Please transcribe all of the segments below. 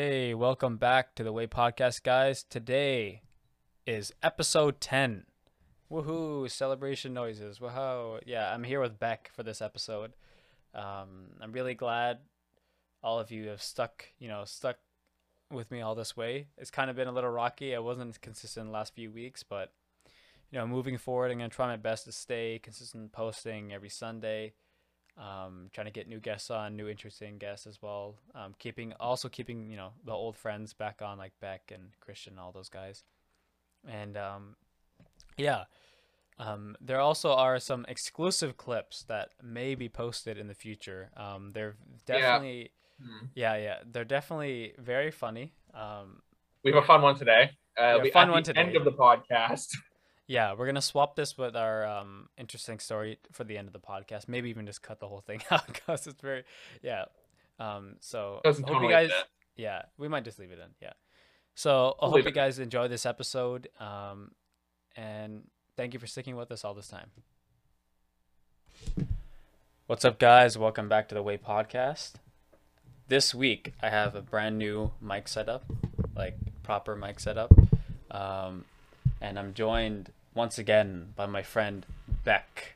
Hey, welcome back to the Way Podcast, guys. Today is episode 10. Woohoo! Celebration noises. Woohoo! Yeah, I'm here with Beck for this episode. Um, I'm really glad all of you have stuck, you know, stuck with me all this way. It's kind of been a little rocky. I wasn't consistent the last few weeks, but you know, moving forward, I'm gonna try my best to stay consistent, posting every Sunday. Um, trying to get new guests on, new interesting guests as well. Um, keeping also keeping you know the old friends back on like Beck and Christian, all those guys. And um, yeah, um, there also are some exclusive clips that may be posted in the future. Um, they're definitely Hmm. yeah yeah they're definitely very funny. Um, We have a fun one today. Uh, Yeah, we, fun one today. End of the podcast. Yeah, we're gonna swap this with our um, interesting story for the end of the podcast. Maybe even just cut the whole thing out because it's very, yeah. Um, so Doesn't hope you guys, that. yeah, we might just leave it in. Yeah. So I We'll hope you guys enjoy this episode. Um, and thank you for sticking with us all this time. What's up, guys? Welcome back to the Way Podcast. This week I have a brand new mic setup, like proper mic setup. Um, and I'm joined once again by my friend Beck.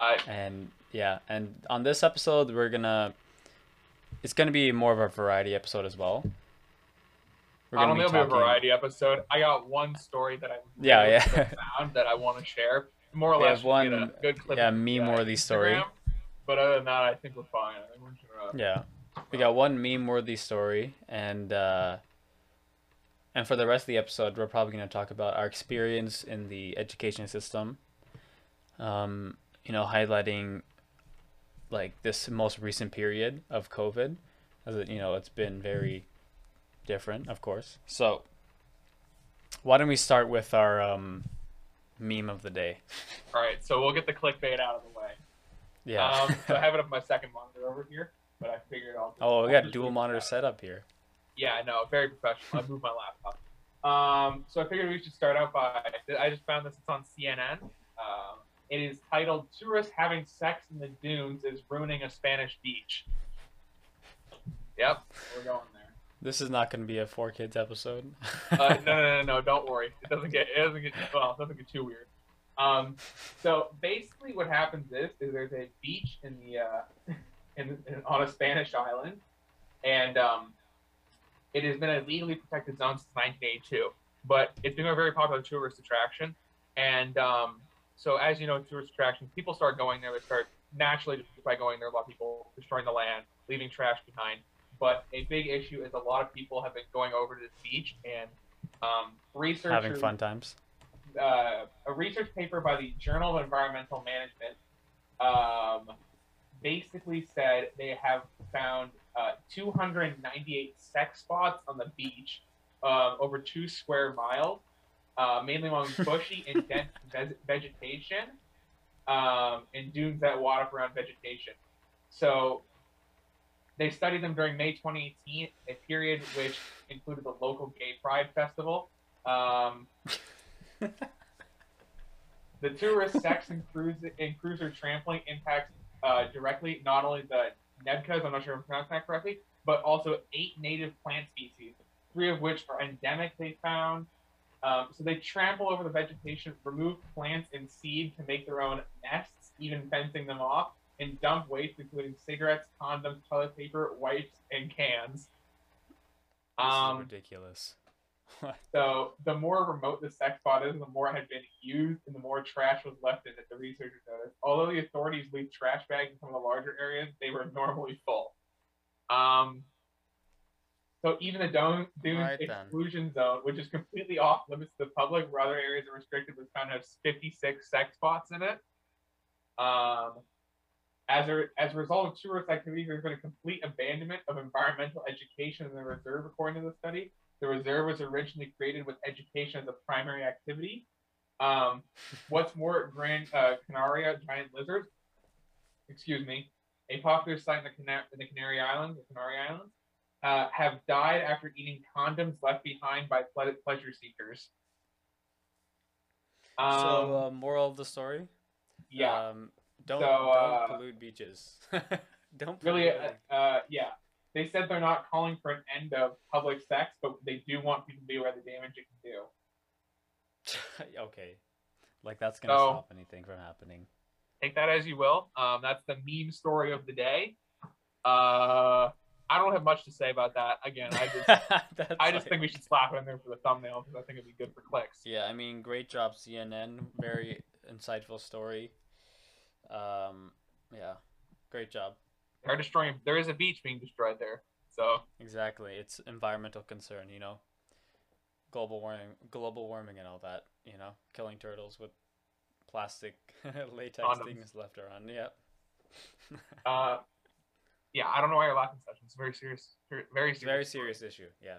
I, And yeah, and on this episode we're gonna it's gonna be more of a variety episode as well. We're I don't be think it'll be a variety episode. I got one story that I Yeah, really yeah. found that I want to share. More or We less, have one- a good clip yeah, of, meme-worthy story. But other than that, I think we're fine. I think we're gonna, Yeah. We got one meme worthy story and uh and for the rest of the episode we're probably gonna talk about our experience in the education system. Um, you know, highlighting like this most recent period of COVID. As it, you know, it's been very different, of course. So why don't we start with our um meme of the day? All right, so we'll get the clickbait out of the way. Yeah. Um, so I have it up my second monitor over here, but I figured I'll. oh, we got dual monitor setup here. Yeah, I know. Very professional. I moved my laptop. Um, so I figured we should start out by. I just found this. It's on CNN. Um, it is titled "Tourists Having Sex in the Dunes is Ruining a Spanish Beach." Yep, we're going there. This is not going to be a four kids episode. Uh, no, no, no, no, don't worry. It doesn't get. It doesn't get. Well, it doesn't get too weird. Um, so basically, what happens is, is there's a beach in the uh, in, in on a Spanish island, and um, it has been a legally protected zone since 1982. But it's been a very popular tourist attraction, and um, so as you know, tourist attractions, people start going there. They start naturally just by going there. A lot of people destroying the land, leaving trash behind. But a big issue is a lot of people have been going over to this beach and um, researchers Having fun times. uh, a research paper by the Journal of Environmental Management um, basically said they have found uh, 298 sex spots on the beach uh, over two square miles, uh, mainly among bushy and dense veg- vegetation um, and dunes that water around vegetation. So they studied them during May 2018, a period which included the local gay pride festival. Um, the tourist sex and cruise and cruiser trampling impacts uh, directly not only the nebkhas, I'm not sure if I'm pronouncing that correctly, but also eight native plant species, three of which are endemic. They found. Um, so they trample over the vegetation, remove plants and seed to make their own nests, even fencing them off, and dump waste including cigarettes, condoms, toilet paper, wipes, and cans. This Um, is ridiculous. so the more remote the sex spot is, the more it had been used and the more trash was left in it, the researchers noticed. Although the authorities leave trash bags in some of the larger areas, they were normally full. Um, so even the Dune, Dunes Right then. exclusion zone, which is completely off limits to the public, where other areas are restricted, was found to have 56 sex spots in it. Um, as a, as a result of tourist activity, there's been a complete abandonment of environmental education in the reserve, according to the study. The reserve was originally created with education as a primary activity. Um, what's more, Gran uh, Canaria giant lizards, excuse me, a popular site in the, Cana- in the Canary Islands, the Canary Islands, uh, have died after eating condoms left behind by ple- pleasure seekers. Um, so, uh, moral of the story? yeah, Um, don't so, uh, don't pollute beaches. don't really, pollute uh, uh, yeah. They said they're not calling for an end of public sex, but they do want people to be aware of the damage it can do. okay, like that's gonna So- stop anything from happening. Take that as you will. Um, that's the meme story of the day. Uh, I don't have much to say about that. Again, I just I just like- think we should slap it in there for the thumbnail because I think it'd be good for clicks. Yeah, I mean, great job, CNN. Very insightful story. Um, yeah, great job. They're destroying. There is a beach being destroyed there. So Exactly, it's environmental concern. You know, global warming, global warming, and all that. You know, killing turtles with plastic latex Condoms. things left around. Yep. uh, yeah, I don't know why you're laughing, such. It's very serious. Very serious. very story. serious issue. Yeah.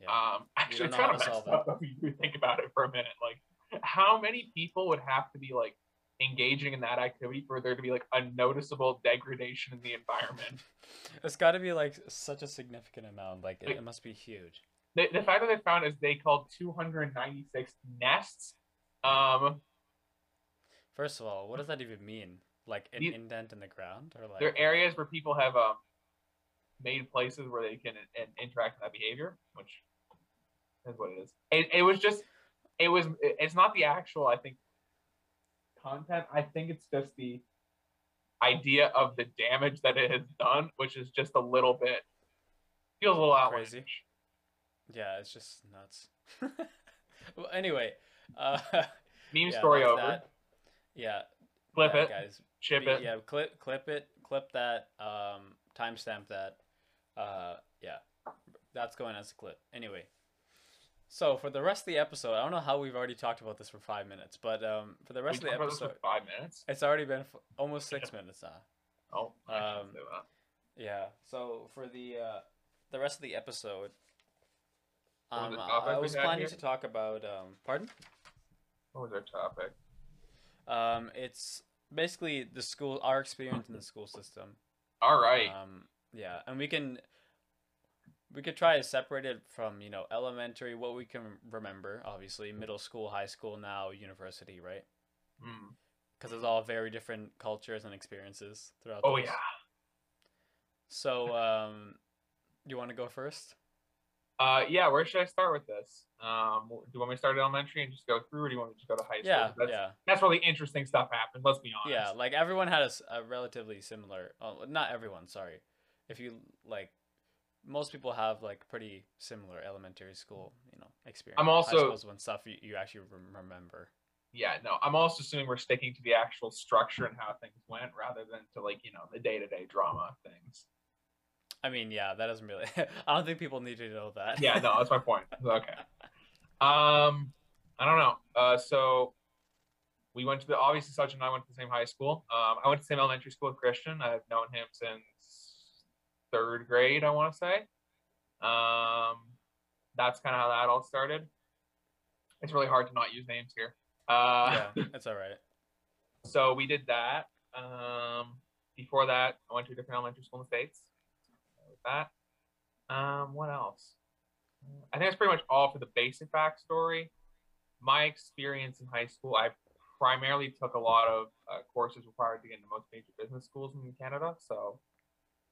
Yeah. Um, actually, don't it's know how kind of to messed up if you think about it for a minute. Like, how many people would have to be like engaging in that activity for there to be like a noticeable degradation in the environment? It's got to be like such a significant amount. Like it, Like- it must be huge. The, the fact that they found is they called 296 nests. Um, First of all, what does that even mean? Like an These- indent in the ground, or like there are areas where people have um made places where they can in, interact with that behavior, which is what it is. It, it was just, it was. It's not the actual. I think content. I think it's just the idea of the damage that it has done, which is just a little bit feels a little outlandish. Crazy. Yeah, it's just nuts. well, anyway, uh, Meme yeah, story over. that. Yeah, Clip yeah, it. guys. Ship Be- it. Yeah, clip clip it, clip that, um, timestamp that. Uh, yeah, that's going as a clip. Anyway, so for the rest of the episode, I don't know how we've already talked about this for five minutes, but um, for the We rest of the talked about this episode, for five minutes. it's already been f- almost six minutes now. Oh, I Um, that. Yeah. So for the uh, the rest of the episode, um, the I- we was planning here? to talk about. Um, pardon? What was our topic? Um, it's basically the school, our experience in the school system. All right. Um, yeah, and we can we could try to separate it from you know elementary, what we can remember, obviously middle school, high school, now university, right? Because it's all very different cultures and experiences throughout. Oh those. yeah. So, um, you want to go first? Uh, yeah. Where should I start with this? Um, do you want me to start at elementary and just go through, or do you want me to just go to high school? Yeah, That's, yeah. That's where the interesting stuff happened. Let's be honest. Yeah, like everyone had a relatively similar. Oh, not everyone. Sorry. If you like, most people have like pretty similar elementary school, you know, experience. I'm also- when stuff you, you actually remember. Yeah. No, I'm also assuming we're sticking to the actual structure and how things went, rather than to like you know the day to day drama of things. I mean, yeah, that doesn't really. I don't think people need to know that. Yeah. No, that's my point. Okay. Um, I don't know. Uh, so we went to the obviously Sujun and I went to the same high school. Um, I went to the same elementary school with Christian. I've known him since third grade, I want to say. Um, that's kind of how that all started. It's really hard to not use names here. Uh, yeah, it's all right. so we did that. Um, before that, I went to a different elementary school in the states. With that, um, what else? I think that's pretty much all for the basic backstory. My experience in high school, I primarily took a lot of uh, courses required to get into most major business schools in Canada. So,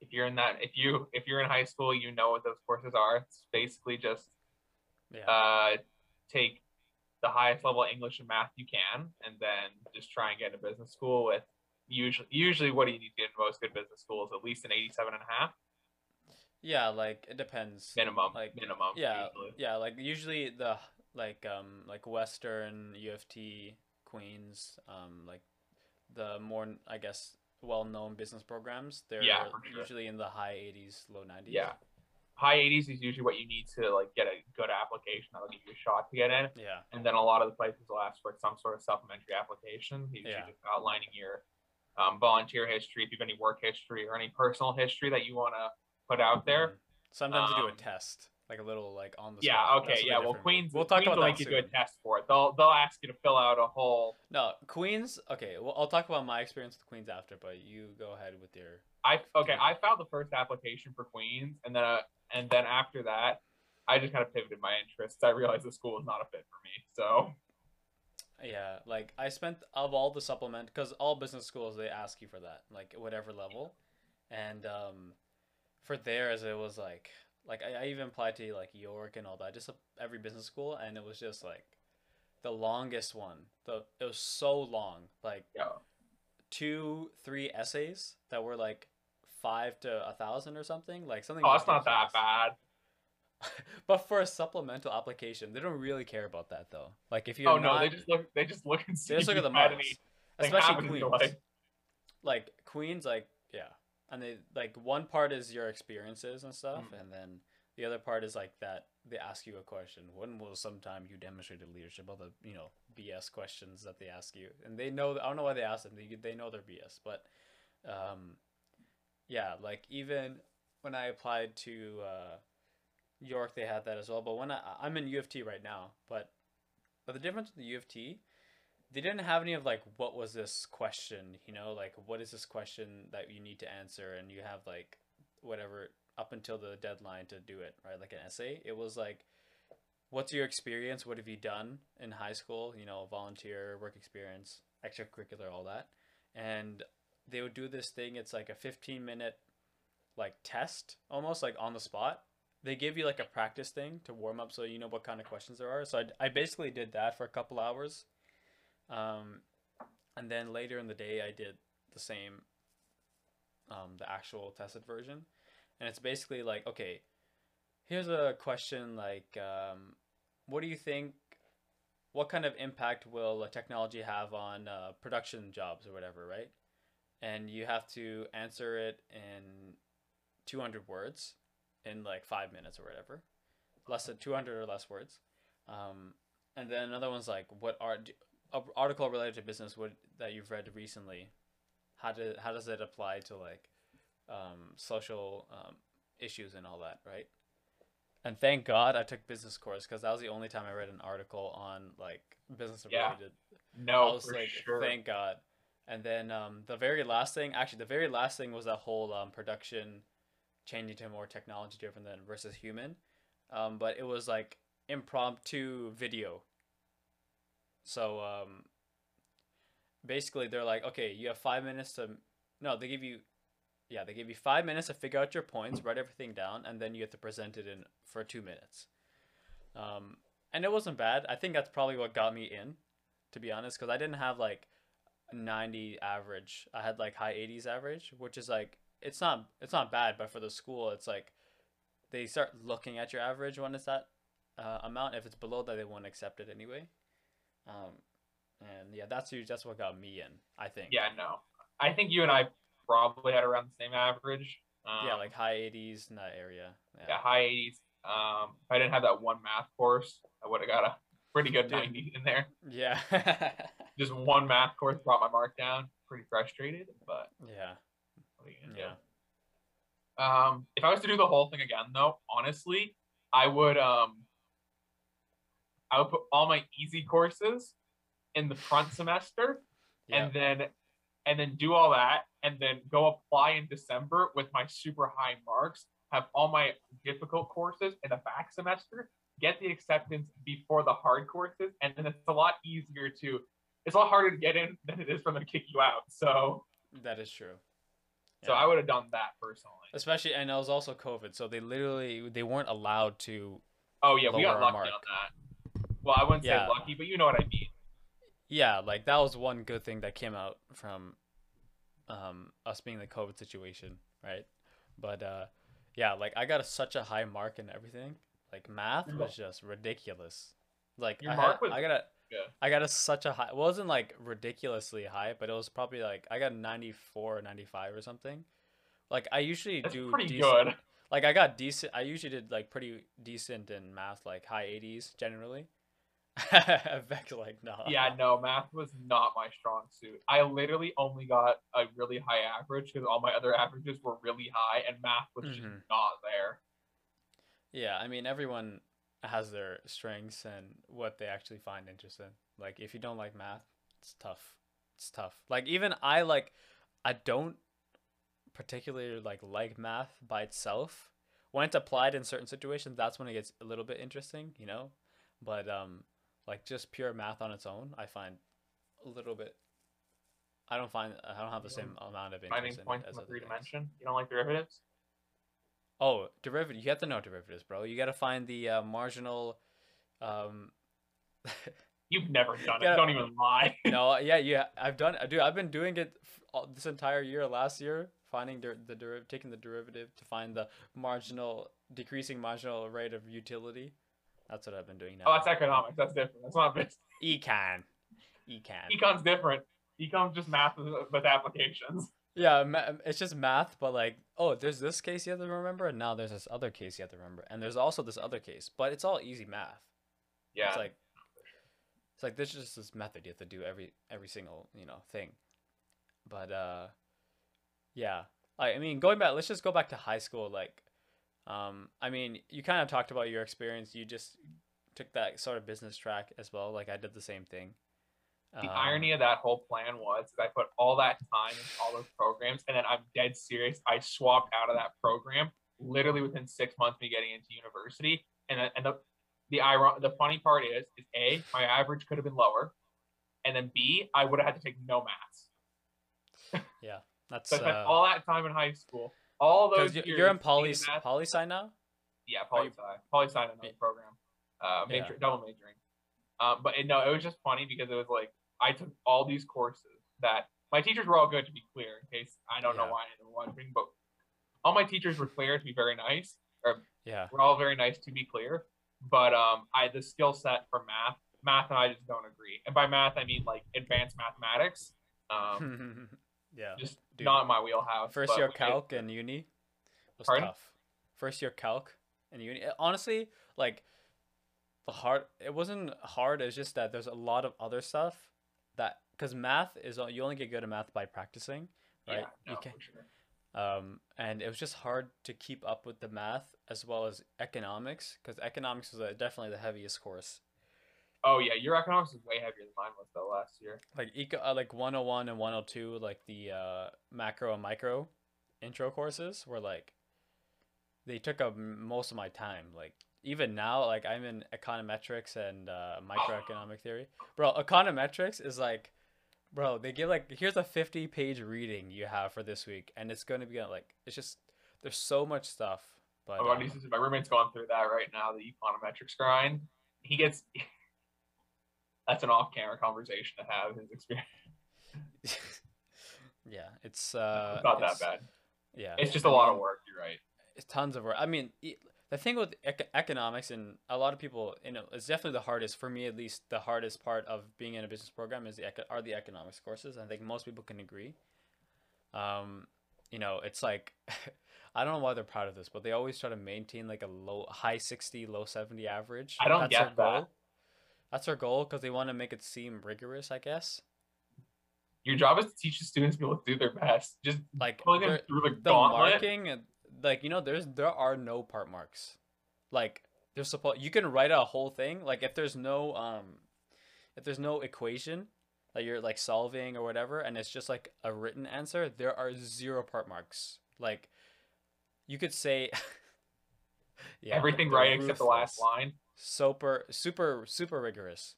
if you're in that, if you if you're in high school, you know what those courses are. It's basically just Yeah. uh, take the highest level English and math you can, and then just try and get into business school with usually usually what do you need to get into most good business schools? At least an 87 and a half yeah, like it depends. minimum. Like, minimum. Yeah, usually. yeah, like usually the like um like Western U of T Queens um like the more I guess well known business programs they're Yeah, sure. usually in the high 80s low 90s. Yeah. High 80s is usually what you need to like get a good application that'll give you a shot to get in. Yeah. And then a lot of the places will ask for some sort of supplementary application, usually Yeah. just outlining your um, volunteer history, if you have any work history or any personal history that you want to put out there. Mhm. Sometimes they do a Um, test, like a little like on the Yeah, okay, yeah. Well, Queens, We'll talk Queens about will make you do a test for it. They'll they'll ask you to fill out a whole. No, Queens. Okay, well, I'll talk about my experience with Queens after, but you go ahead with your. I okay. I filed the first application for Queens, and then uh, and then after that, I just kind of pivoted my interests. I realized the school was not a fit for me. So Yeah, like I spent of all the supplement because all business schools they ask you for that, like whatever level, and um, for theirs it was like like I, I even applied to like York and all that, just every business school, and it was just like the longest one. The it was so long, like Yeah. two, three essays that were like five to a thousand or something, like something. Oh, that's not that bad. But for a supplemental application, they don't really care about that though. Like if you Oh no, they just look. They just look and see they just look at the marks, especially Queens. Like Queens, like yeah, and they like one part is your experiences and stuff, Mm. and then the other part is like that they ask you a question. When will sometime you demonstrated leadership? All the you know BS questions that they ask you, and they know. I don't know why they ask them. They they know they're BS, but um, yeah, like even when I applied to uh, York, they had that as well. But when I I'm in U of T right now, but but the difference with the U of T, they didn't have any of like what was this question, you know, like what is this question that you need to answer, and you have like whatever up until the deadline to do it, right? Like an essay. It was like, what's your experience? What have you done in high school? You know, volunteer, work experience, extracurricular, all that, and they would do this thing. It's like a fifteen minute like test almost like on the spot they give you like a practice thing to warm up so you know what kind of questions there are so i, I basically did that for a couple hours um, and then later in the day i did the same um, the actual tested version. And it's basically like okay here's a question like um, what do you think what kind of impact will technology have on uh, production jobs or whatever right? And you have to answer it in 200 words in like five minutes or whatever, less than 200 or less words. Um, and then another one's like, what are article related to business what that you've read recently? How do how does it apply to like um, social um, issues and all that, right? And thank God I took business course because that was the only time I read an article on like business Yeah. related I No, was for like, sure. thank God. And then um, the very last thing, actually, the very last thing was that whole um, production changing to more technology driven than versus human. Um, but it was like impromptu video. So um, basically, they're like, okay, you have five minutes to. No, they give you. Yeah, they give you five minutes to figure out your points, write everything down, and then you have to present it in for two minutes. Um, and it wasn't bad. I think that's probably what got me in, to be honest, because I didn't have like 90 average. I had like high 80s average, which is like it's not it's not bad, but for the school, it's like they start looking at your average when it's that uh, amount. If it's below that, they won't accept it anyway. Um, and yeah, that's usually that's what got me in. I think. Yeah, no. I think you and I probably had around the same average. Um, Yeah, like high 80s in that area. yeah, high 80s. Um, if I didn't have that one math course, I would have got a pretty good Dude. 90 in there. Yeah. Just one math course brought my mark down. Pretty frustrated, but yeah. what are you gonna do? Yeah. Um, if I was to do the whole thing again, though, honestly, I would um, I would put all my easy courses in the front semester, Yeah. and then and then do all that, and then go apply in December with my super high marks. Have all my difficult courses in the back semester. Get the acceptance before the hard courses, and then it's a lot easier to. It's a lot harder to get in than it is for them to kick you out. So, That is true. so Yeah. I would have done that personally. Especially, and it was also COVID, so they literally they weren't allowed to Oh yeah, we got lower our lucky mark. on that. Well, I wouldn't Yeah. say lucky, but you know what I mean. yeah, like that was one good thing that came out from um, us being the COVID situation, right? But uh, yeah, like I got a, such a high mark in everything. Like math was just ridiculous. Like Your I, mark had, was I got a, good. I got a such a high. It wasn't like ridiculously high, but it was probably like I got 94 or 95 or something. Like I usually That's do pretty decent, good. like I got decent. I usually did like pretty decent in math, like high 80s generally. Beck's like no. Yeah, no, math was not my strong suit. I literally only got a really high average because all my other averages were really high, and math was just Mhm. not there. Yeah, I mean everyone has their strengths and what they actually find interesting. Like if you don't like math, it's tough. It's tough. Like even I like I don't particularly like like math by itself. When it's applied in certain situations, that's when it gets a little bit interesting, you know? But um like just pure math on its own, I find a little bit I don't find I don't have the same amount of Finding interest in it points as in three things. dimension. You don't like derivatives? Oh, derivative. You have to know derivatives, bro. You got to find the uh, marginal. Um, You've never done Yeah. it. Don't even lie. no, yeah, yeah. I've done. Dude, I've been doing it f- all, this entire year. Last year, finding der- the deriv- taking the derivative to find the marginal, decreasing marginal rate of utility. That's what I've been doing now. Oh, that's economics. That's different. That's not business. econ. Econ. Econ's different. Econ's just math with, applications. Yeah, it's just math, but like, oh, there's this case you have to remember, and now there's this other case you have to remember, and there's also this other case, but it's all easy math. Yeah. It's like, it's like there's just this method you have to do every every single you know thing, but uh, yeah, I I mean, going back, let's just go back to high school. Like, um, I mean, you kind of talked about your experience. You just took that sort of business track as well. Like I did the same thing. The Um, irony of that whole plan was that I put all that time into all those programs, and then I'm dead serious. I swapped out of that program literally within six months of me getting into university. And and the the iron the funny part is is a my average could have been lower, and then b I would have had to take no maths. Yeah, that's So I spent uh, all that time in high school, all those years. you're in poly taking poli sci now. Yeah, poli sci. Poli sci another Yeah. program. Uh, Yeah. major, double majoring. Um, but it, no, it was just funny because it was like I took all these courses that my teachers were all good to be clear. In case I don't know why anyone was wondering, but all my teachers were clear to be very nice. Or Yeah. we're all very nice to be clear. But um, I the skill set for math, math and I just don't agree. And by math I mean like advanced mathematics. Um, yeah. just Dude. not my wheelhouse. First year calc and uni was Pardon? tough. First year calc and uni. eh, Honestly, like the hard. It wasn't hard. It's just that there's a lot of other stuff that because math is you only get good at math by practicing, right? Yeah, you no, can for sure. um, and it was just hard to keep up with the math as well as economics because economics was uh, definitely the heaviest course. Oh yeah, your economics is way heavier than mine was though last year. like eco uh, like 101 and 102 like the uh macro and micro intro courses were like they took up most of my time like even now like i'm in econometrics and uh microeconomic theory bro econometrics is like bro they give like here's a 50 page reading you have for this week and it's going to be like it's just there's so much stuff but My, uh, buddy's- my roommate's going through that right now, the econometrics grind. He gets that's an off-camera conversation to have his experience. yeah it's uh it's not that bad. yeah It's just a lot of work. You're right. it's tons of work. I mean, the thing with ec- economics and a lot of people, you know, it's definitely the hardest for me at least. The hardest part of being in a business program is the eco- are the economics courses. I think most people can agree. Um, you know, it's like I don't know why they're proud of this, but they always try to maintain like a low, high sixty, low seventy average. I don't That's get that. goal. That's their goal because they want to make it seem rigorous, I guess. Your job is to teach the students to be able to do their best. Just Like pulling them through the, the gauntlet. marking like you know there's there are no part marks like there's supposed you can write a whole thing like if there's no um if there's no equation that you're like solving or whatever and it's just like a written answer there are zero part marks like you could say yeah Everything right except the last line. Super super super rigorous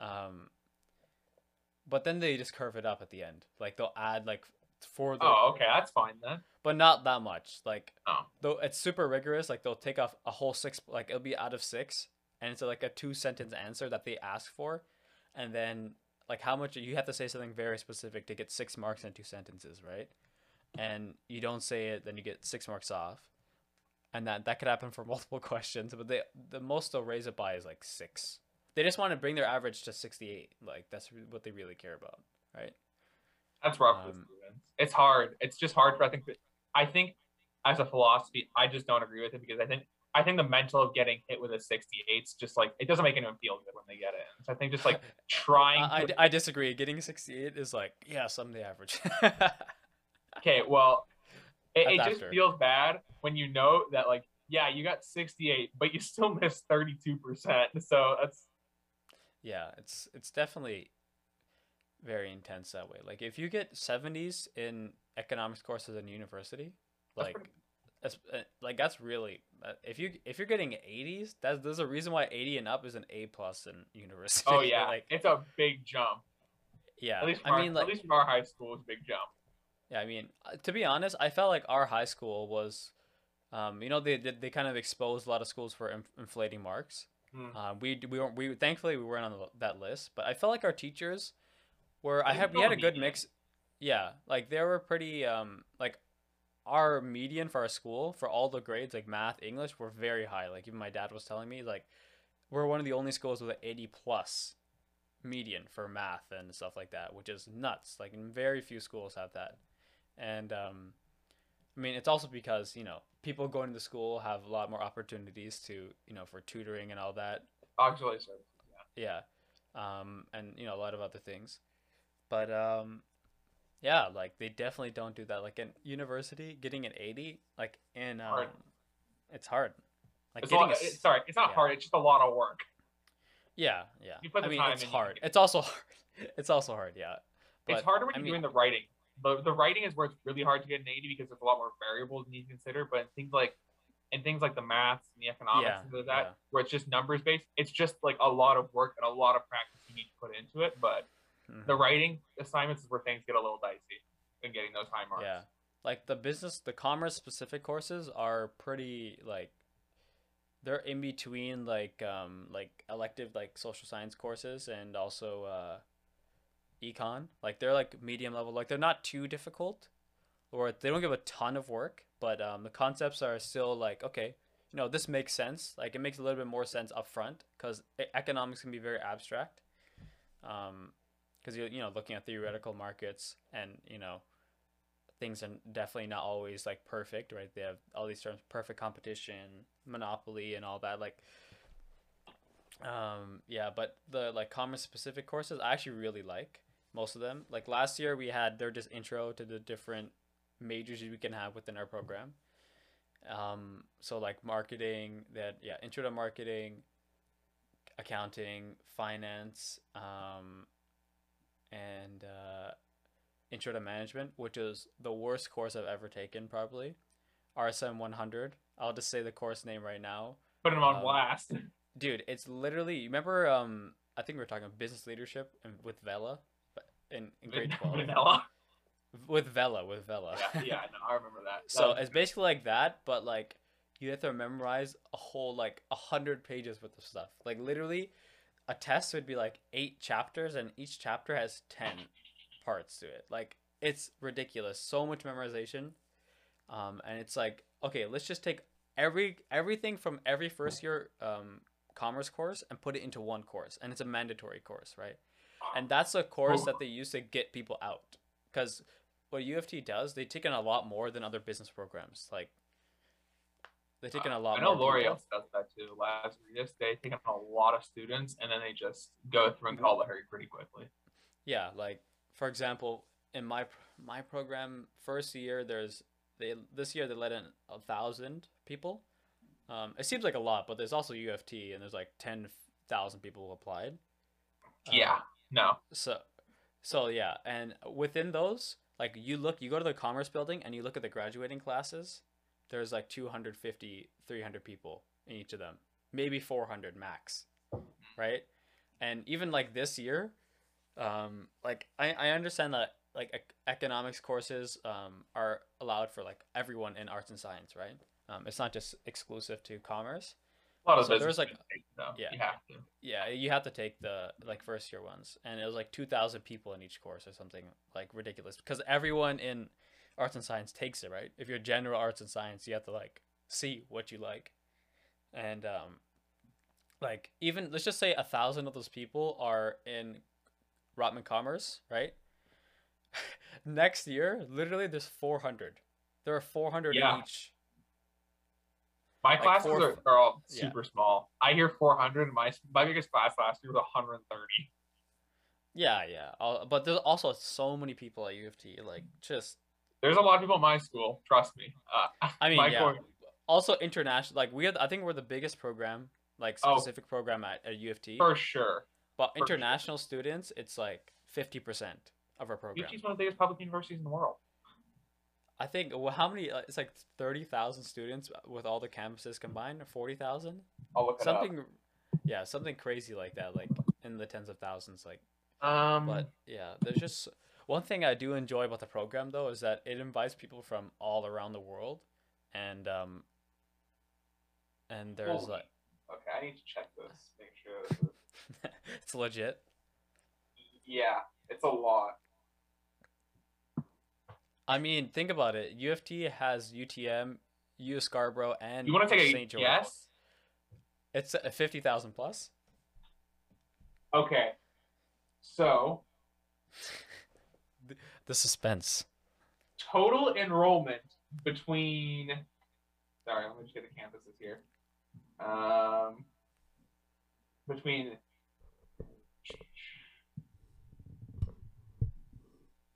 um but then they just curve it up at the end like they'll add like for the Oh, okay, that's fine then. but not that much. Like, Oh. though it's super rigorous. Like they'll take off a whole six, like it'll be out of six, and it's like a two sentence answer that they ask for, and then like how much you have to say something very specific to get six marks in two sentences, right? And you don't say it, then you get six marks off, and that that could happen for multiple questions. But they the most they'll raise it by is like six. They just want to bring their average to sixty eight. Like that's what they really care about, right? That's rough Um. It's hard. It's just hard for I think. I think as a philosophy, I just don't agree with it because I think I think the mental of getting hit with a 68 is just like it doesn't make anyone feel good when they get it. So I think just like trying. I, to, I, I disagree. Getting a 68 is like, yes, I'm the average. okay, well, it, it just feels bad when you know that like yeah you got 68, but you still missed 32 percent. So that's yeah, it's it's definitely very intense that way. Like if you get 70s in economics courses in university, like that's uh, like that's really uh, if you if you're getting 80s, that's there's a reason why 80 and up is an A plus in university. oh yeah, like it's a big jump. yeah. At least from I our, mean like at least from our high school, it's a big jump. Yeah, I mean, uh, to be honest, I felt like our high school was, Um, you know, they, they they kind of exposed a lot of schools for inf- inflating marks. Hmm. Uh, we we weren't we thankfully we weren't on the, that list, but I felt like our teachers were I had we had a good mix. Yeah, like they were pretty um like our median for our school for all the grades like math English were very high. Like even my dad was telling me like we're one of the only schools with an 80 plus median for math and stuff like that, which is nuts. Like very few schools have that. And um I mean, it's also because, you know, people going to school have a lot more opportunities to, you know, for tutoring and all that. Auxiliary services. Yeah. Um, and, you know, a lot of other things. But, um, yeah, like they definitely don't do that. Like in university, getting an 80, like in, um, Hard. it's hard. Like It's a lot, a it- sorry, it's not yeah. hard. It's just a lot of work. yeah, yeah. You put I the mean, time it's hard. It's also hard. It's also hard, yeah. But, it's harder when I you're mean- doing the writing. The, the writing is where it's really hard to get an 80 because there's a lot more variables you need to consider. But things like in things like the maths and the economics Yeah, and like that, yeah. where it's just numbers based, it's just like a lot of work and a lot of practice you need to put into it. But Mhm. the writing assignments is where things get a little dicey in getting those high marks. Yeah. Like the business, the commerce specific courses are pretty like they're in between like um like elective like social science courses and also uh econ. Like they're like medium level. Like they're not too difficult or they don't give a ton of work, but um the concepts are still like okay, you know, this makes sense. Like it makes a little bit more sense up front cuz economics can be very abstract. Um because you're you know looking at theoretical markets and you know things are definitely not always like perfect right they have all these terms perfect competition monopoly and all that like um yeah but the like commerce specific courses i actually really like most of them like last year we had they're just intro to the different majors we can have within our program um so like marketing that yeah intro to marketing accounting finance um and uh, Intro to Management, which is the worst course I've ever taken, probably. RSM 100. I'll just say the course name right now. Putting them on Um, blast. Dude, it's literally, you remember, um, I think we were talking business leadership with Vela in, in grade 12. Vanilla. with Vela, with Vela. yeah, yeah, no, I remember that. That So was- it's basically like that, but like you have to memorize a whole like a hundred pages worth of stuff. Like literally, a test would be like eight chapters, and each chapter has ten parts to it. Like it's ridiculous. So much memorization, um, and it's like okay, let's just take every everything from every first year um, commerce course and put it into one course, and it's a mandatory course, right? And that's a course that they use to get people out, because what U of T does, they take in a lot more than other business programs. Like they take in a lot I know Laurier does that too. Lazaridis, they take on a lot of students and then they just go through and call the hurry pretty quickly. Yeah, like for example, in my my program, first year there's they this year they let in a thousand people. Um, it seems like a lot, but there's also U of T and there's like ten thousand people who applied. Um, yeah, no. So, so yeah, and within those, like you look, you go to the commerce building and you look at the graduating classes. There's like 250, 300 people in each of them, maybe 400 max, right? And even like this year, um, like I, I understand that like ec- economics courses um, are allowed for like everyone in arts and science, right? Um, it's not just exclusive to commerce. A lot of so there's, like- take though. yeah. You have to. Yeah, you have to take the like first year ones, and it was like two thousand people in each course or something like ridiculous. Because everyone in arts and science takes it, right? If you're general arts and science, you have to like see what you like, and um, like even let's just say a thousand of those people are in Rotman Commerce, right? Next year, literally, there's four hundred. There are four hundred Yeah. in each. My Like classes four- are, are all yeah. super small. I hear 400. and My my biggest class last year was 130. Yeah, yeah. But there's also so many people at U of T. Like just There's a lot of people in my school. Trust me. Uh, I mean, yeah. course- Also international. Like we, have, I think we're the biggest program, like Oh. specific program at, at U of T. for sure. but for sure. international students, it's like fifty percent of our program. UT is one of the biggest public universities in the world. I think. Well, how many? uh, It's like thirty thousand students with all the campuses combined, or forty thousand. I'll look Something. Yeah, something crazy like that, like in the tens of thousands. Like. Um, but yeah, there's just one thing I do enjoy about the program though is that it invites people from all around the world, and um, and there's like Okay, I need to check this. Make sure. This is... it's legit. Yeah, it's a lot. I mean, think about it. U of T has UTM, U Scarborough, and You want to take a St. George. guess? It's a fifty thousand plus. Okay. So The suspense. total enrollment between. Sorry, let me just get the campuses here. Um, between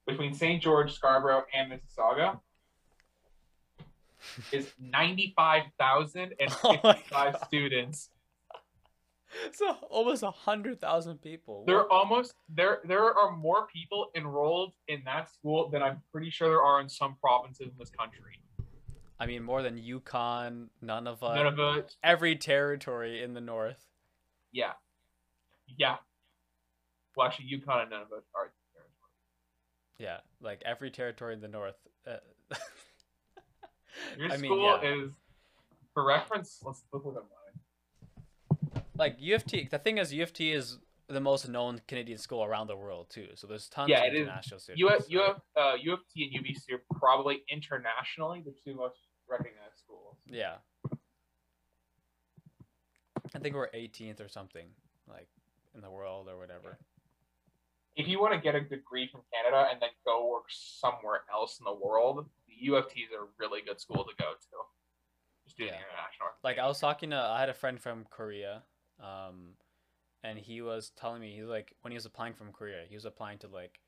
between St. George, Scarborough, and Mississauga is ninety five thousand and Oh my fifty five God. students. So almost a hundred thousand people. There are almost there there are more people enrolled in that school than I'm pretty sure there are in some provinces in this country. I mean, more than Yukon, Nunavut, None of it. every territory in the north. Yeah. Yeah. Well, actually, Yukon and it are. Yeah, like every territory in the north. Uh, Your I mean, school yeah. is, for reference, let's look at mine. like U of T. The thing is, U of T is the most known Canadian school around the world too. So there's tons Yeah, of it is. international students. You have, you have, uh, U of T and UBC are probably internationally the two most recognized schools. Yeah. I think we're 18th or something, like in the world or whatever. If you want to get a degree from Canada and then go work somewhere else in the world, the U of T is a really good school to go to. Just doing Yeah. international. Like I was talking to, I had a friend from Korea, um, and he was telling me he's like when he was applying from Korea, he was applying to like,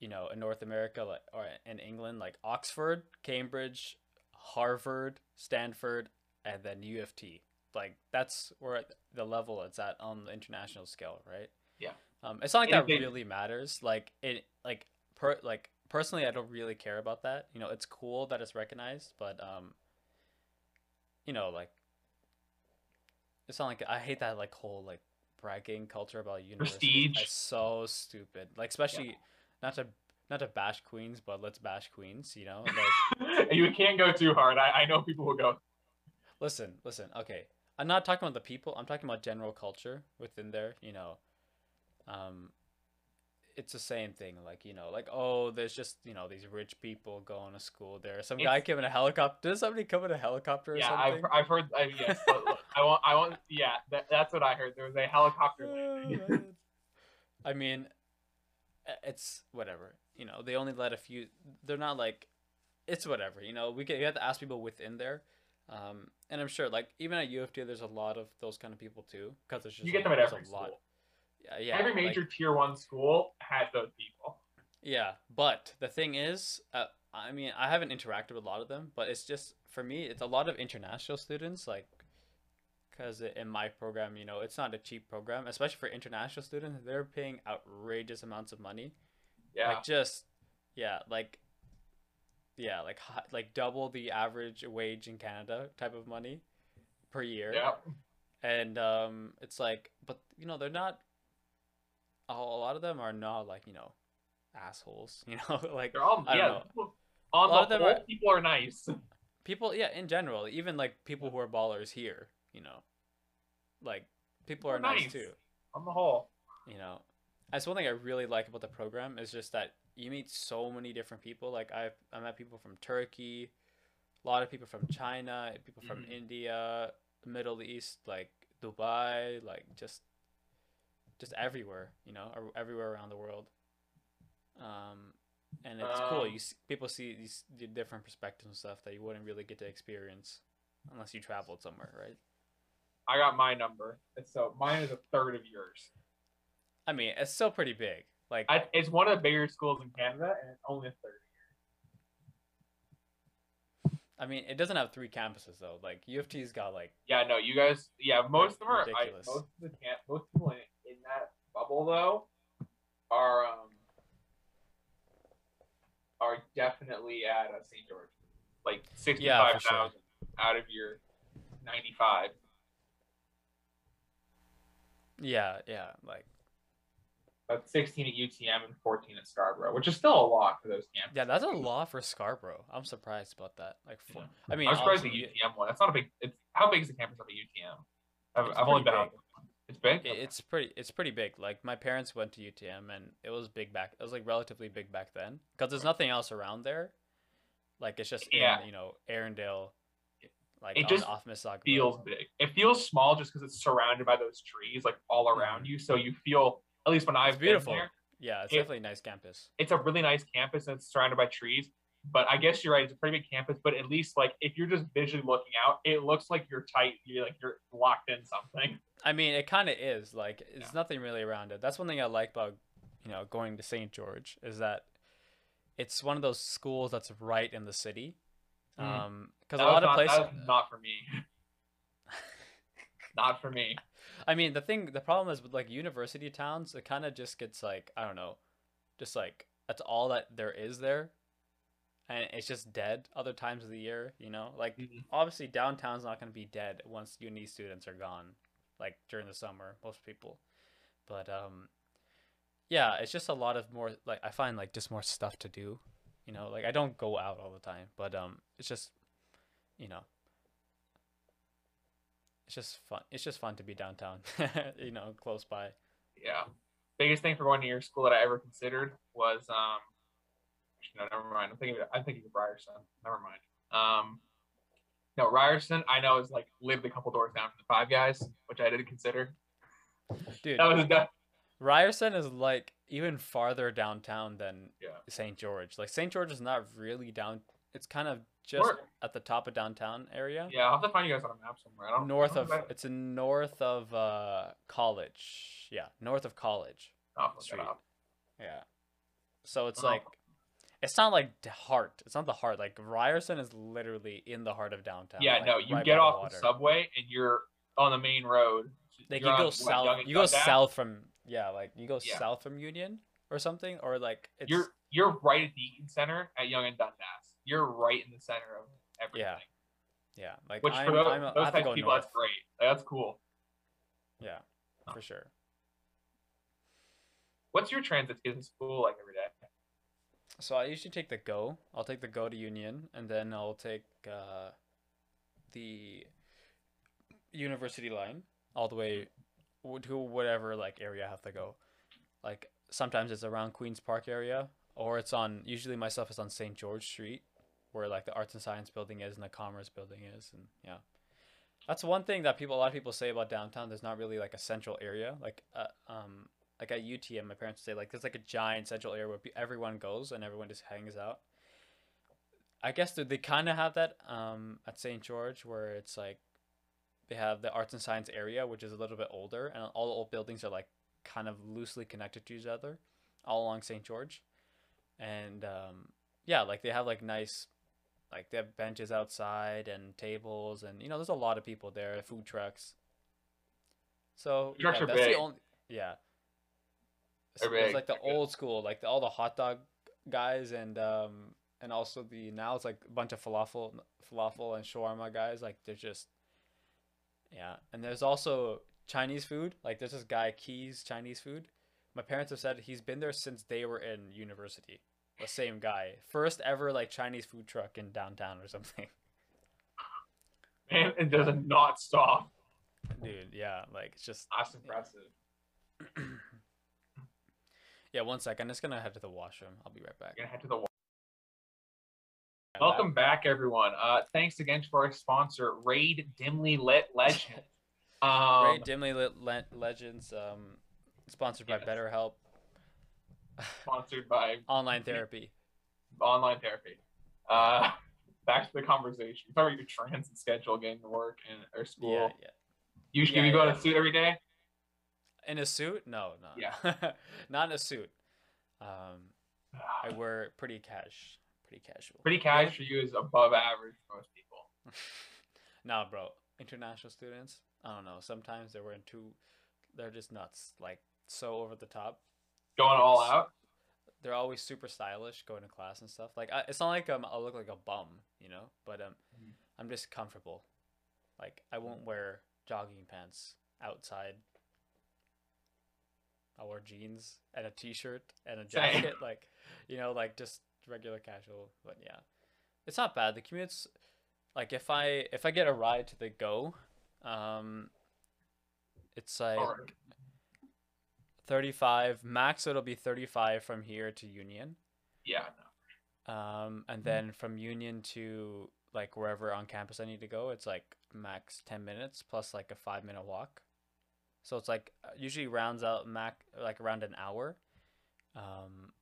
you know, in North America, like or in England, like Oxford, Cambridge, Harvard, Stanford, and then U of T. Like that's where the level it's at on the international scale, right? Yeah. Um, it's not like that really matters. Like it, like per, like personally, I don't really care about that. You know, it's cool that it's recognized, but um, you know, like it's not like I hate that like whole like bragging culture about universities. Prestige. It's so stupid. Like especially not to not to bash queens, but let's bash queens. You know, like you can't go too hard. I, I know people will go. listen, listen. Okay, I'm not talking about the people. I'm talking about general culture within there. You know, um, it's the same thing. Like you know, like oh, there's just you know these rich people going to school there. Some guy It's- came in a helicopter. Did somebody come in a helicopter or Yeah, something? I've, I've heard. I, yes, I want. I want. Yeah, that, that's what I heard. There was a helicopter. landing. Uh, I mean, it's whatever. You know, they only let a few. They're not like, it's whatever. You know, we get you have to ask people within there, um, and I'm sure like even at U of T, there's a lot of those kind of people too, because there's just you get them at every a lot. school. Yeah, yeah. every like- major tier one school has those people. yeah, but the thing is, uh, I mean, I haven't interacted with a lot of them, but it's just for me, it's a lot of international students, like, because in my program, you know, it's not a cheap program, especially for international students. They're paying outrageous amounts of money. Yeah. Like just, yeah, like, yeah, like like double the average wage in Canada type of money per year yeah. and um it's like but you know they're not a a lot of them are not like you know assholes you know like They're all. I yeah. know. people- On A lot of the them whole, are- people are nice. people yeah in general even like people who are ballers here you know like people are nice nice. too On the whole. you know that's one thing i really like about the program is just that you meet so many different people like i've i met people from turkey a lot of people from china people from Mhm. india middle east like dubai like just just everywhere you know ar- everywhere around the world um and it's cool Um, you see, people see these the different perspectives and stuff that you wouldn't really get to experience unless you traveled somewhere right I got my number. And so mine is a third of yours. i mean it's still pretty big like I, it's one of the bigger schools in Canada, and it's only a third. I mean, it doesn't have three campuses though. Like U of T's got like Yeah, no, you guys. Yeah, most of them are. I, Ridiculous. most of the camp, most people in, bubble though, are um, are definitely at uh, St. George, like sixty-five sure. out of your ninety-five. yeah, yeah, like About 16 at UTM and 14 at Scarborough, which is still a lot for those camps. Yeah, that's a lot for Scarborough. I'm surprised about that. Like, four, Yeah. I mean, I'm surprised the UTM one. That's not a big. It's how big is the campus of the UTM? I've, I've only been pretty out. there. It's big. it- it's pretty. It's pretty big. Like my parents went to UTM, and it was big back. It was like relatively big back then, because there's nothing else around there. Like it's just Yeah. in, you know, Erindale, like It just off Mississauga. feels Road. big. It feels small just because it's surrounded by those trees like all around you. So you feel at least when I've Mm-hmm. beautiful. been there, Yeah, it's it- definitely a nice campus. it's a really nice campus and it's surrounded by trees. But I guess you're right. It's a pretty big campus. But at least like if you're just visually looking out, it looks like you're tight. You're like you're locked in something. I mean, it kind of is. Like, there's Yeah. nothing really around it. That's one thing I like about, you know, going to St. George is that it's one of those schools that's right in the city. Mhm. Um, because a lot of places. not for me. not for me. I mean, the thing, the problem is with like university towns, it kind of just gets like, I don't know, just like that's all that there is there. And it's just dead other times of the year, you know? Like, Mhm. obviously, downtown's not going to be dead once uni students are gone, like during the summer, most people. But, um, yeah, it's just a lot of more, like, I find like just more stuff to do, you know? Like, I don't go out all the time, but, um, it's just, you know, it's just fun. It's just fun to be downtown, you know, close by. Yeah. Biggest thing for going to your school that I ever considered was um no, never mind. I'm thinking of, I'm thinking of Ryerson. Never mind. Um no, Ryerson I know is like lived a couple doors down from the five guys, which I didn't consider. Dude, That was that Ryerson is like even farther downtown than Yeah. St. George. Like St. George is not really down. It's kind of just at the top of downtown area. yeah, I'll have to find you guys on a map somewhere. I don't North I don't of it's in north of uh college. Yeah, north of college. I- I'll look it Street. Yeah. So it's Oh. like it's not like the heart. It's not the heart. Like Ryerson is literally in the heart of downtown. Yeah, like, no, you right get off water. the subway and you're on the main road. Like You're go south. You go south from yeah, like you go Yeah. south from Union or something, or like it's You're you're right at the Eaton Center at Yonge and Dundas. You're right in the center of everything. yeah, yeah. like Which I'm, for those, those have to type go of people, north. that's great. Like, that's cool. Yeah, Oh. for sure. What's your transit to school like every day? So I usually take the go. I'll take the go to Union, and then I'll take uh, the university line all the way to whatever like area I have to go. Like sometimes it's around Queens Park area, or it's on. Usually myself is on St. George Street, where like the Arts and Science building is and the Commerce building is, and yeah. That's one thing that people a lot of people say about downtown. There's not really like a central area. Like uh, um like at UTM, my parents say like there's like a giant central area where everyone goes and everyone just hangs out. I guess they, they kind of have that um, at St. George where it's like they have the arts and science area, which is a little bit older, and all the old buildings are like kind of loosely connected to each other, all along St. George, and um, yeah, like they have like nice, like they have benches outside and tables, and you know there's a lot of people there, food trucks. So yeah, that's big. the only yeah. They're So there's big, like the old school, like the, all the hot dog guys, and um, and also the now it's like a bunch of falafel, falafel and shawarma guys. Like they're just, yeah. And there's also Chinese food. Like there's this guy Keys Chinese food. My parents have said he's been there since they were in university. The same guy, first ever like Chinese food truck in downtown or something. Man, it does not stop. Dude, yeah, like it's just That's impressive. yeah. One sec, I'm just gonna head to the washroom. I'll be right back. We're head to the. Welcome back, everyone. Uh, thanks again to our sponsor, Raid Dimly Lit Legend. Um, Great dimly lit le- legends. Um, sponsored by Yes. BetterHelp sponsored by online therapy. online therapy. Uh, back to the conversation. Talk about your transit schedule, getting to work and or school. Yeah, yeah. You, Yeah, you go yeah. a suit every day. In a suit? No, no. Yeah. Not in a suit. Um, I wear pretty cash, pretty casual. Pretty cash for you is above average for most people. nah, bro. International students. I don't know. Sometimes they're wearing too. They're just nuts. Like so over the top. Going all out. They're always super stylish going to class and stuff. Like I, it's not like um, I'll look like a bum, you know. But um, Mhm. I'm just comfortable. Like I won't wear jogging pants outside. I wore jeans and a t-shirt and a jacket, like you know, like just regular casual. But yeah, it's not bad. The commute's like if I if I get a ride to the go, um, it's like 35 max. It'll be 35 from here to Union. yeah, no. Um, and then from Union to like wherever on campus I need to go, it's like max 10 minutes plus like a five minute walk. So it's like uh, usually rounds out max like around an hour. Um,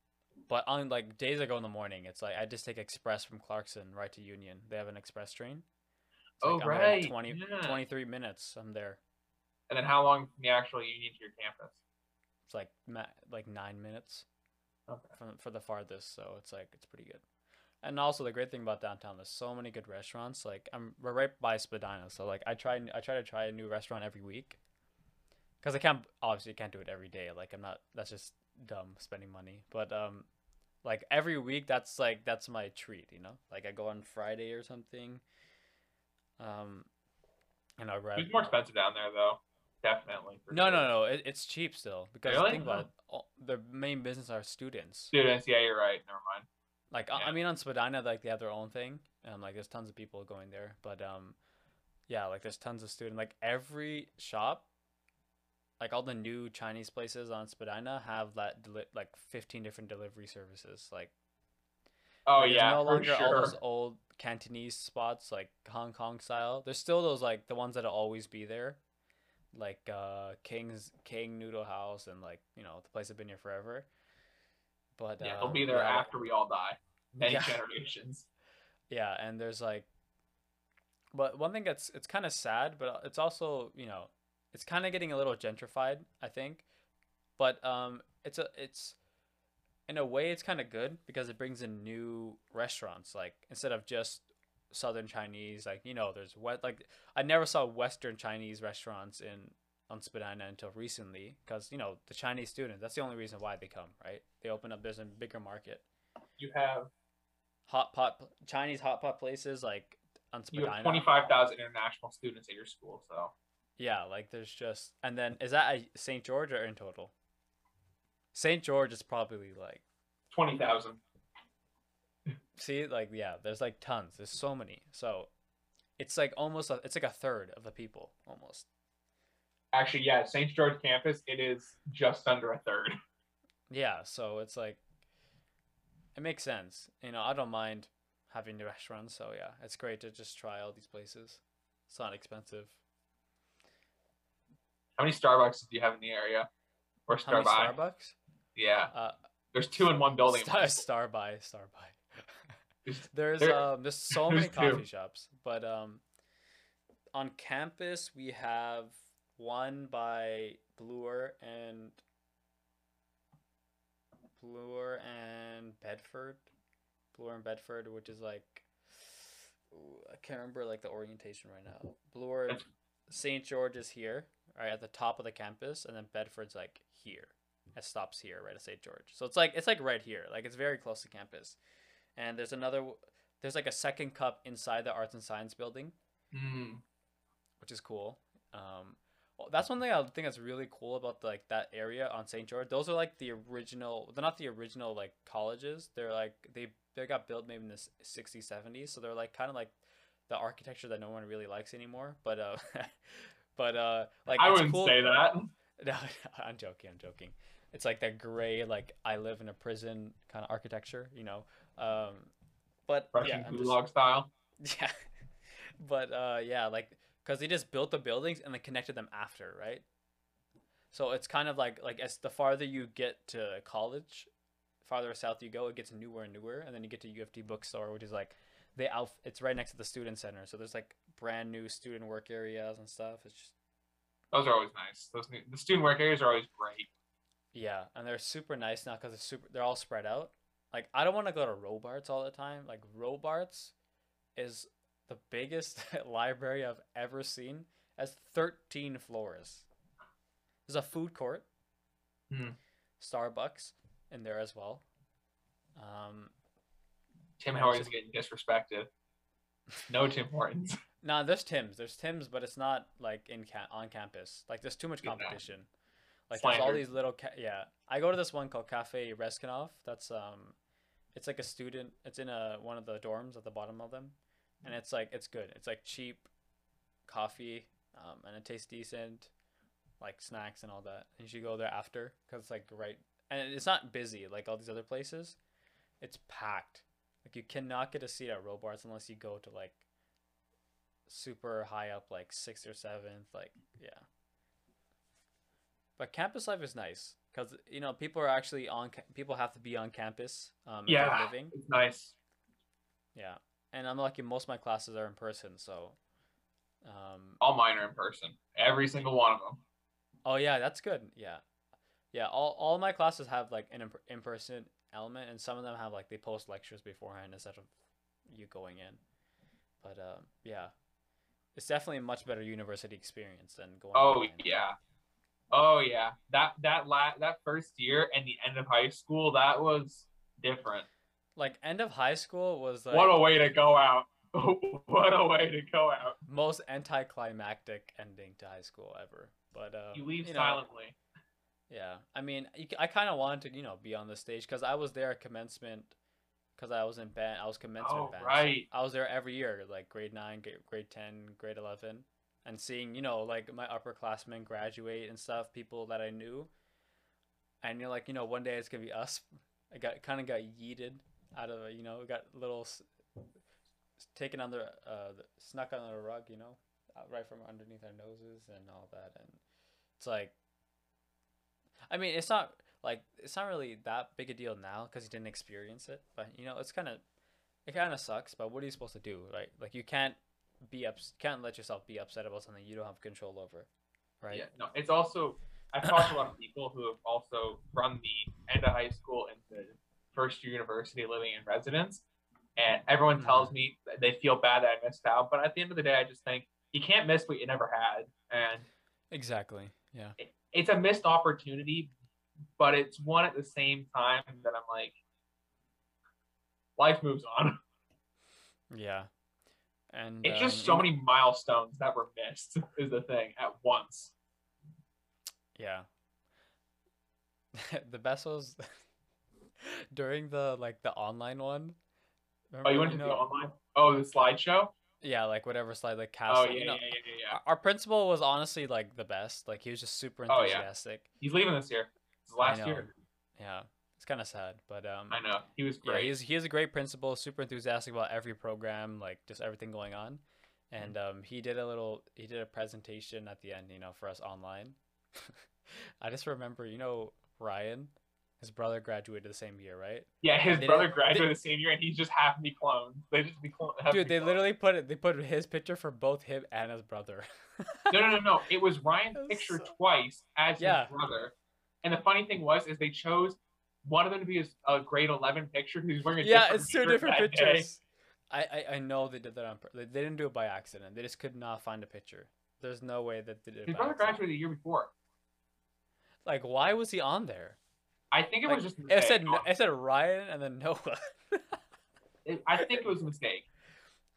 but on like days I go in the morning, it's like I just take express from Clarkson right to Union. They have an express train. It's Oh, like right, 20, yeah. 23 minutes. I'm there. And then how long from the actual union to your campus? It's like ma- like nine minutes. Okay. from for the farthest, so it's like it's pretty good. And also the great thing about downtown, there's so many good restaurants. Like I'm we're right by Spadina, so like I try I try to try a new restaurant every week. Cause I can't obviously I can't do it every day. Like I'm not that's just dumb spending money. But um, like every week that's like that's my treat, you know. Like I go on Friday or something. Um, and I grab. It's more expensive down there, though. Definitely. No, sure. no, no. It, it's cheap still because Really? think about Oh. it. All, the main business are students. Students, yeah, you're right. Never mind. Like I- I mean, on Spadina, like they have their own thing, and like there's tons of people going there. But um, yeah, like there's tons of student. Like every shop, like all the new Chinese places on Spadina have that deli- like 15 different delivery services. Like Oh there's yeah, no longer sure. all those old Cantonese spots like Hong Kong style. There's still those like the ones that'll always be there, like uh King's King Noodle House and like you know the place have been here forever. But yeah, um, they'll be there yeah, after we all die. Many Yeah. generations. Yeah, and there's like, but one thing that's it's kind of sad, but it's also you know, it's kind of getting a little gentrified, I think, but um, it's a it's, in a way, it's kind of good because it brings in new restaurants. Like instead of just Southern Chinese, like you know, there's what like I never saw Western Chinese restaurants in on Spadina until recently because you know the Chinese students. That's the only reason why they come, right? They open up there's a bigger market You have hot pot Chinese hot pot places like on Spadina. you have twenty five thousand international students at your school, so Yeah, like there's just and then is that a St. George or in total? St. George is probably like twenty thousand. see like yeah, there's like tons. There's so many. So it's like almost a, it's like a third of the people almost. Actually, yeah, St. George campus, it is just under a third. Yeah, so it's like it makes sense. You know, I don't mind having the restaurants, so yeah, it's great to just try all these places. It's not expensive. How many Starbucks do you have in the area? Or How many Starbucks? Starbucks? Yeah, Uh, there's two in one building. in Star, my school. star by, star by. There's- There's There- um there's so there's many coffee two. shops, but um on campus we have one by Bloor and Bloor and Bedford, Bloor and Bedford, which is like I can't remember like the orientation right now. Bloor, St. George is here, right at the top of the campus, and then Bedford's like here. It stops here, right at St. George. So it's like it's like right here, like it's very close to campus. And there's another, there's like a second cup inside the arts and science building, Mm. which is cool. Um, well, that's one thing I think that's really cool about the, like that area on St. George. Those are like the original. They're not the original like colleges. They're like they they got built maybe in the s- 60s, 70s. So they're like kind of like the architecture that no one really likes anymore. But uh, but uh, like I wouldn't cool. say that. No, I'm joking. I'm joking. It's like that gray, like I live in a prison kind of architecture, you know. Um, but Russian yeah, I'm just- gulag style. yeah, but uh, yeah, like because they just built the buildings and then connected them after, right? So it's kind of like like as the farther you get to college, farther south you go, it gets newer and newer, and then you get to U of T bookstore, which is like they out. It's right next to the student center, so there's like brand new student work areas and stuff. It's just Those are always nice. Those new, the student work areas are always great. Yeah, and they're super nice now because they're super. They're all spread out. Like I don't want to go to Robarts all the time. Like Robarts is the biggest library I've ever seen. It has thirteen floors. There's a food court, Hmm. Starbucks in there as well. Um, Tim Hortons it's getting disrespected. No Tim Hortons. nah, there's Tim's. There's Tim's, but it's not like in ca- on campus. Like there's too much Yeah. competition. Like there's all these little ca- yeah. I go to this one called Cafe Reznikoff. That's um, it's like a student. It's in a one of the dorms at the bottom of them, and it's like it's good. It's like cheap coffee, um, and it tastes decent, like snacks and all that. And you should go there after because it's like right, and it's not busy like all these other places. It's packed. Like you cannot get a seat at Robarts unless you go to like super high up, like sixth or seventh. Like yeah. But campus life is nice because you know people are actually on. People have to be on campus. Um, Yeah, living. it's nice. Yeah, and I'm lucky. Most of my classes are in person, so. Um, All mine are in person. Every single one of them. oh yeah, that's good. Yeah, yeah. All all my classes have like an in person element, and some of them have like they post lectures beforehand instead of you going in. But um, yeah, it's definitely a much better university experience than going. Oh online. yeah. Oh yeah. That that la- that first year and the end of high school, that was different. Like end of high school was like what a way to go out. what a way to go out. most anticlimactic ending to high school ever. But uh, You leave know, silently. Yeah, I mean, I kind of wanted to, you know, be on the stage because I was there at commencement, because I was in band. I was commencement Oh, band. so right. I was there every year, like grade nine, grade, ten, grade eleven, and seeing, you know, like my upperclassmen graduate and stuff, people that I knew, and you're like, you know, one day it's gonna be us. I got kind of got yeeted out of, you know, got little taken under, uh, the- snuck under the rug, you know, right from underneath our noses and all that, and it's like I mean, it's not like it's not really that big a deal now because you didn't experience it. But you know, it's kind of it kind of sucks. But what are you supposed to do, right? Like you can't be ups, can't let yourself be upset about something you don't have control over, right? Yeah, no, it's also I've talked to a lot of people who have also run the end of high school into first year university living in residence, and everyone Mhm. tells me that they feel bad that I missed out. But at the end of the day, I just think you can't miss what you never had, and Exactly. Yeah. it's a missed opportunity, but it's one at the same time that I'm like, life moves on. Yeah. And It's just um, so many milestones that were missed is the thing at once. Yeah. the best was during the like the online one. Oh, you Remember, went to know- the online? Oh, the slideshow? Yeah, like whatever slide like cast. Oh you yeah, know, yeah, yeah, yeah, yeah. Our, principal was honestly like the best. Like he was just super enthusiastic. Oh, yeah. He's leaving this year. Last year. Yeah, it's kind of sad, but um, I know. He was yeah, great. he's he is a great principal, super enthusiastic about every program, like just everything going on. And um, he did a little, he did a presentation at the end, you know, for us online. I just remember, you know, Ryan, his brother graduated the same year, right? yeah, his they brother graduated the same year, and he's just half me cloned. They just be cloned. Dude, they cloned. literally put it. They put his picture for both him and his brother. No, no, no, no. It was Ryan's was picture so- twice as Yeah. his brother. And the funny thing was, is they chose one of them to be his uh, grade eleven picture. Who's wearing a yeah, different it's two different pictures. I, I I know they did that on. pur- They, didn't do it by accident. They just could not find a picture. There's no way that they did it. His brother accident. graduated the year before. Like, why was he on there? I think it Like, was just. A It said it said Ryan and then Noah. It- I think it was a mistake.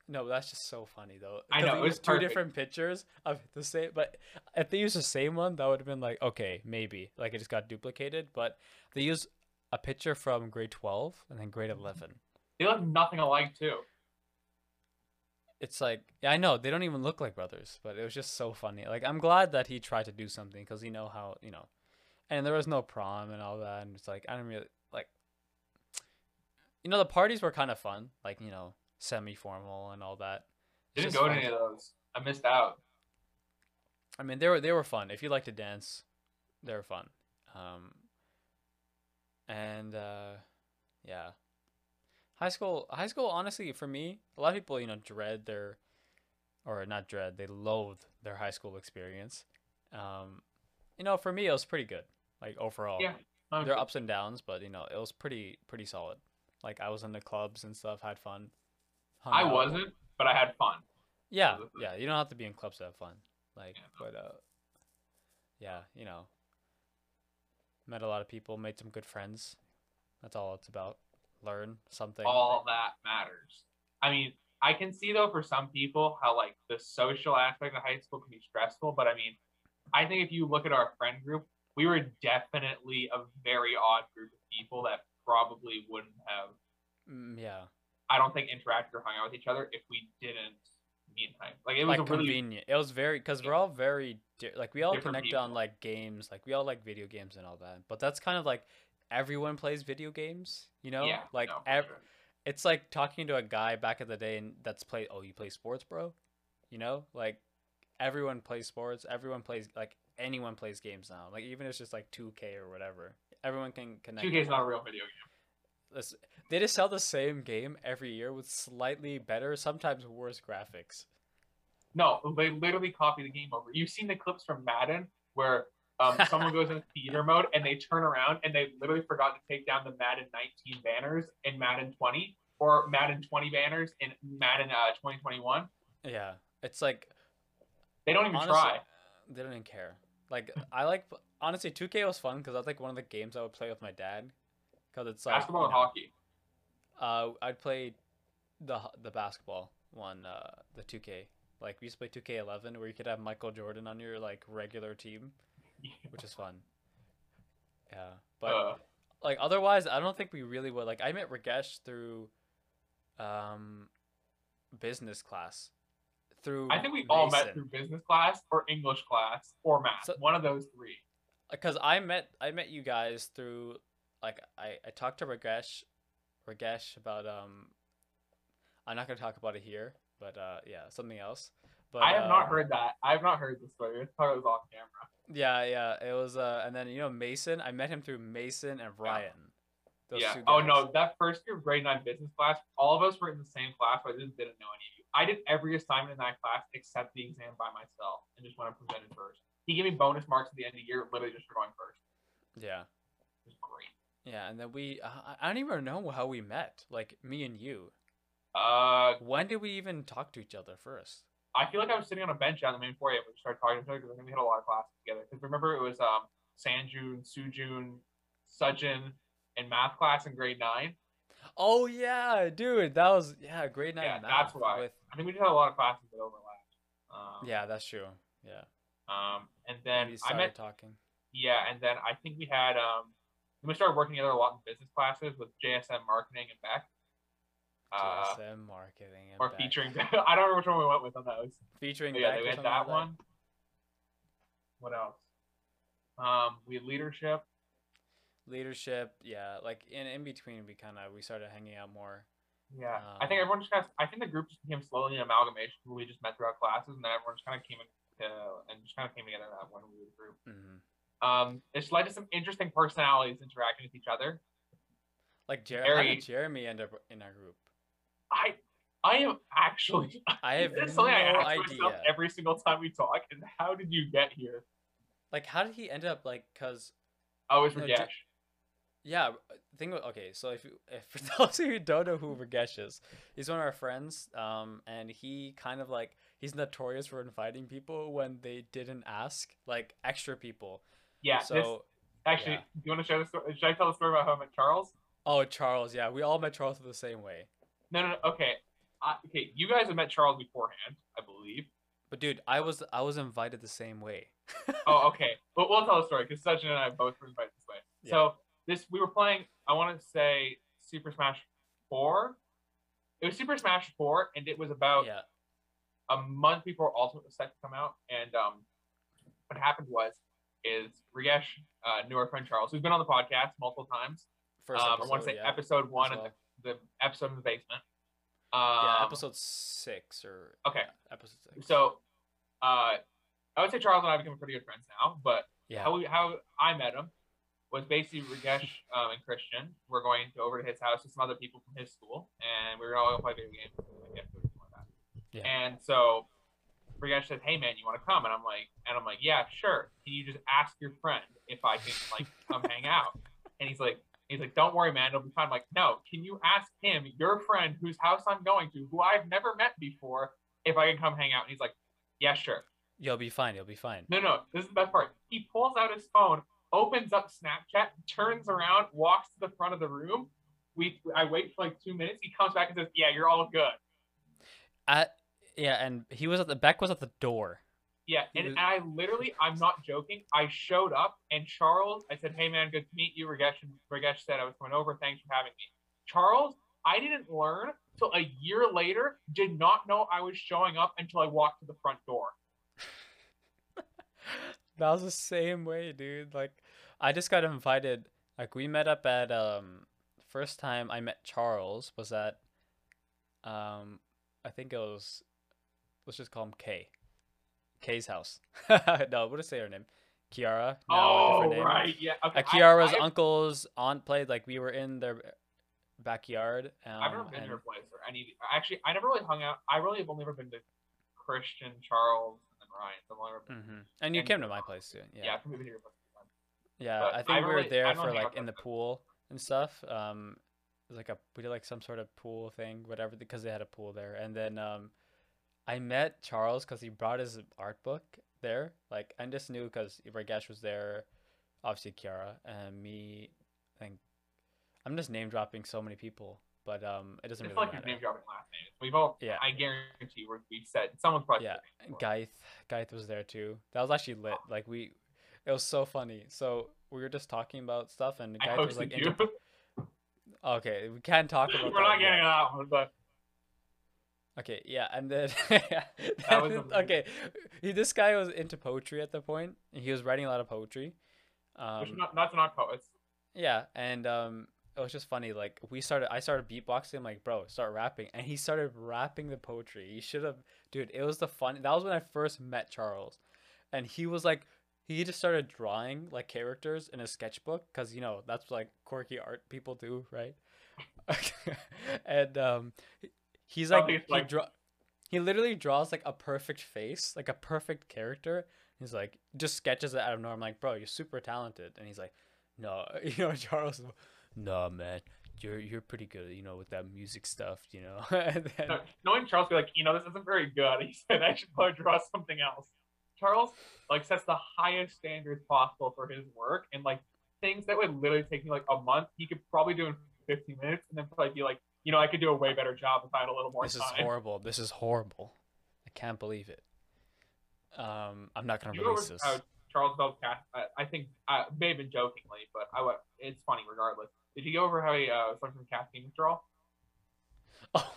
No, that's just so funny though. I know, it was two perfect. different pictures of the same. But if they used the same one, that would have been like okay, maybe like it just got duplicated. But they used a picture from grade twelve and then grade eleven. They look nothing alike too. It's like yeah, I know they don't even look like brothers, but it was just so funny. Like I'm glad that he tried to do something because you know how you know, and there was no prom and all that, and it's like I don't really like. You know the parties were kind of fun, like you know semi formal and all that. It's Didn't go to any of those. I missed out. I mean, they were they were fun. If you like to dance, they were fun. Um, and uh, yeah, high school high school honestly for me, a lot of people you know dread their, or not dread, they loathe their high school experience. Um, you know, for me it was pretty good. Like overall, Yeah. Um, there are ups and downs, but you know it was pretty pretty solid. Like I was in the clubs and stuff, had fun. I wasn't, but I had fun. Yeah, yeah. You don't have to be in clubs to have fun. Like, Yeah, but uh, yeah, you know, met a lot of people, made some good friends. That's all it's about. Learn something. All that matters. I mean, I can see though for some people how like the social aspect of high school can be stressful, but I mean, I think if you look at our friend group, we were definitely a very odd group of people that probably wouldn't have. Mm, yeah. I don't think interacted or hung out with each other if we didn't meet in time. Like it was like really convenient. It was very because we're all very di- like we all connect on like games, like we all like video games and all that. But that's kind of like everyone plays video games, you know? yeah. like no, ev- sure. it's like talking to a guy back in the day and that's played. Oh, you play sports, bro? You know, like everyone plays sports. Everyone plays like anyone plays games now. Like even if it's just like 2K or whatever, everyone can connect. 2K is not a real video game. This- They just sell the same game every year with slightly better, sometimes worse graphics. No, they literally copy the game over. You've seen the clips from Madden where um, someone goes in theater mode and they turn around and they literally forgot to take down the Madden 19 banners in Madden 20 or Madden 20 banners in Madden uh, 2021. Yeah, it's like They don't even honestly, try. They don't even care. Like I like honestly, 2K was fun because that's like one of the games I would play with my dad. Because it's like Basketball you and hockey. Uh, I'd play the the basketball one, uh, the 2K. Like we used to play 2K11 where you could have Michael Jordan on your like regular team, which is fun. Yeah, but uh, like otherwise, I don't think we really would. Like I met Ragesh through, um, business class. Through I think we all met through business class or English class or math. So- one of those three. because I met I met you guys through like I I talked to Ragesh Ragesh about um I'm not gonna talk about it here, but uh yeah something else. But I have uh, not heard that. I have not heard this story. I thought it was off camera. Yeah, yeah, it was uh and then you know Mason I met him through Mason and Ryan. Those yeah. two Oh no, that first year grade nine business class, all of us were in the same class, but I just didn't know any of you. I did every assignment in that class except the exam by myself and just went and presented first. He gave me bonus marks at the end of the year, literally just for going first. Yeah, It was great. Yeah, and then we uh, I don't even know how we met. Like me and you. Uh, When did we even talk to each other first? I feel like I was sitting on a bench down the main foyer when we started talking to each other because I think we had a lot of classes together. Because remember, it was um Sanjun, Sujun, Sujin, in math class in grade nine. Oh yeah, dude, that was yeah grade nine. Yeah, math that's why. With, I think we just had a lot of classes that overlapped. Um, yeah, that's true. Yeah. Um, and then we I met talking. Yeah, and then I think we had um we started working together a lot in business classes with JSM marketing and Beck. Uh, JSM marketing and or Beck. featuring I don't remember which one we went with on those. featuring But yeah, they had that one. What else? Um, we had leadership. Leadership, yeah, like in in between, we kind of we started hanging out more. Yeah, I think Um, everyone just kind of. I think the group just became slowly an amalgamation. We just met throughout classes, and then everyone just kind of came in, uh, and just kind of came together that one weird group. hmm Um, it's led to some interesting personalities interacting with each other. Like Jer- Very- did Jeremy end up in our group? I, I am actually. I have no I ask myself idea. every single time we talk. And how did you get here? Like, how did he end up like? Cause Oh, it's Ragesh. Yeah, think okay. So if you, if for those of you who don't know who Ragesh is, he's one of our friends. Um, and he kind of like he's notorious for inviting people when they didn't ask, like extra people. Yeah. this, So actually, yeah. do you want to share the story? Should I tell the story about how I met Charles? oh Charles, yeah, we all met Charles the same way. No, no, no. Okay. I, okay, you guys have met Charles beforehand, I believe. But dude, I was I was invited the same way. Oh, okay. But we'll tell the story because Sachin and I both were invited this way. Yeah. So this we were playing. I want to say Super Smash Four. It was Super Smash Four, and it was about yeah. a month before Ultimate was set to come out. And um, what happened was, is Ragesh uh, knew our friend Charles, who's been on the podcast multiple times. First um, episode, I want to say yeah. episode one as and well. the, the episode in the basement. Um, yeah, episode six or Okay, episode six. so uh, I would say Charles and I become pretty good friends now. But yeah, how we, how I met him was basically Ragesh um, and Christian were going to over to his house with some other people from his school, and we were all going to play video games. and get food and something like that. Yeah. And so Ragesh says, "Hey man, you want to come?" And I'm like, and I'm like, "Yeah, sure. Can you just ask your friend if I can like come hang out?" And he's like, he's like, "Don't worry, man, it'll be fine." I'm like, "No, can you ask him, your friend, whose house I'm going to, who I've never met before, if I can come hang out?" And he's like, "Yeah, sure." you'll be fine. You'll be fine. No, no, this is the best part. He pulls out his phone, opens up Snapchat, turns around, walks to the front of the room. We, I wait for like two minutes. He comes back and says, "Yeah, you're all good." At yeah, and he was at the Beck was at the door. Yeah, and was- I literally, I'm not joking. I showed up and Charles, I said, "Hey man, good to meet you." Ragesh, Ragesh said I was coming over. Thanks for having me. Charles, I didn't learn till a year later. Did not know I was showing up until I walked to the front door. That was the same way, dude. Like, I just got invited. Like, we met up at um. First time I met Charles was at, um, I think it was, let's just call him Kay. Kay's house. no, we'll just say her name. Kiara. oh name. right, yeah. Okay, At Kiara's I, uncle's aunt played. Like, we were in their backyard. Um, I've never been and- to her place or any. Actually, I never really hung out. I really have only ever been to Christian, Charles, and Ryan. So I've been, Mhm. And you came to my place too. yeah, Yeah. Been to your place. a few times. Yeah, But I I think we don't were really- there for like in the pool and stuff. Um, it was like a we did like some sort of pool thing, whatever, because they had a pool there. And then um, I met Charles because he brought his art book there. Like I just knew because Ragesh was there, obviously Kiara and me. I think I'm just name dropping so many people, but um, it doesn't It's really like matter. name dropping last names. We've all. Yeah. I guarantee we're, we've said someone's probably. Yeah, said names before. Gaith, Gaith was there too. That was actually lit. Like we, it was so funny. So we were just talking about stuff, and Gaith was like, into- okay, we can't talk about. We're not getting that one, but Okay, yeah, and then That was okay. He, this guy was into poetry at the point. and He was writing a lot of poetry. which Um, not, that's not poets. yeah, and um, it was just funny. Like we started, I started beatboxing. I'm like, bro, start rapping, and he started rapping the poetry. He should have, dude. It was the fun. That was when I first met Charles, and he was like, he just started drawing like characters in a sketchbook because you know that's like quirky art people do, right? and um, he's like, he like- draw, he literally draws like a perfect face, like a perfect character. He's like, just sketches it out of nowhere. I'm like, bro, you're super talented, and he's like, no, you know, Charles, no, man, you're you're pretty good, you know, with that music stuff, you know. and then, No, knowing Charles be like, you know, this isn't very good. He said I should probably draw something else. Charles like sets the highest standards possible for his work, and like things that would literally take me like a month, he could probably do in 15 minutes, and then probably be like, you know, I could do a way better job if I had a little more this is horrible. This is horrible. I can't believe it. Um, I'm not gonna release this. uh, Charles Bell's cast. I, I think uh, may have been jokingly, but I it's funny regardless. Did you go over how he uh, started from casting withdrawal? Oh,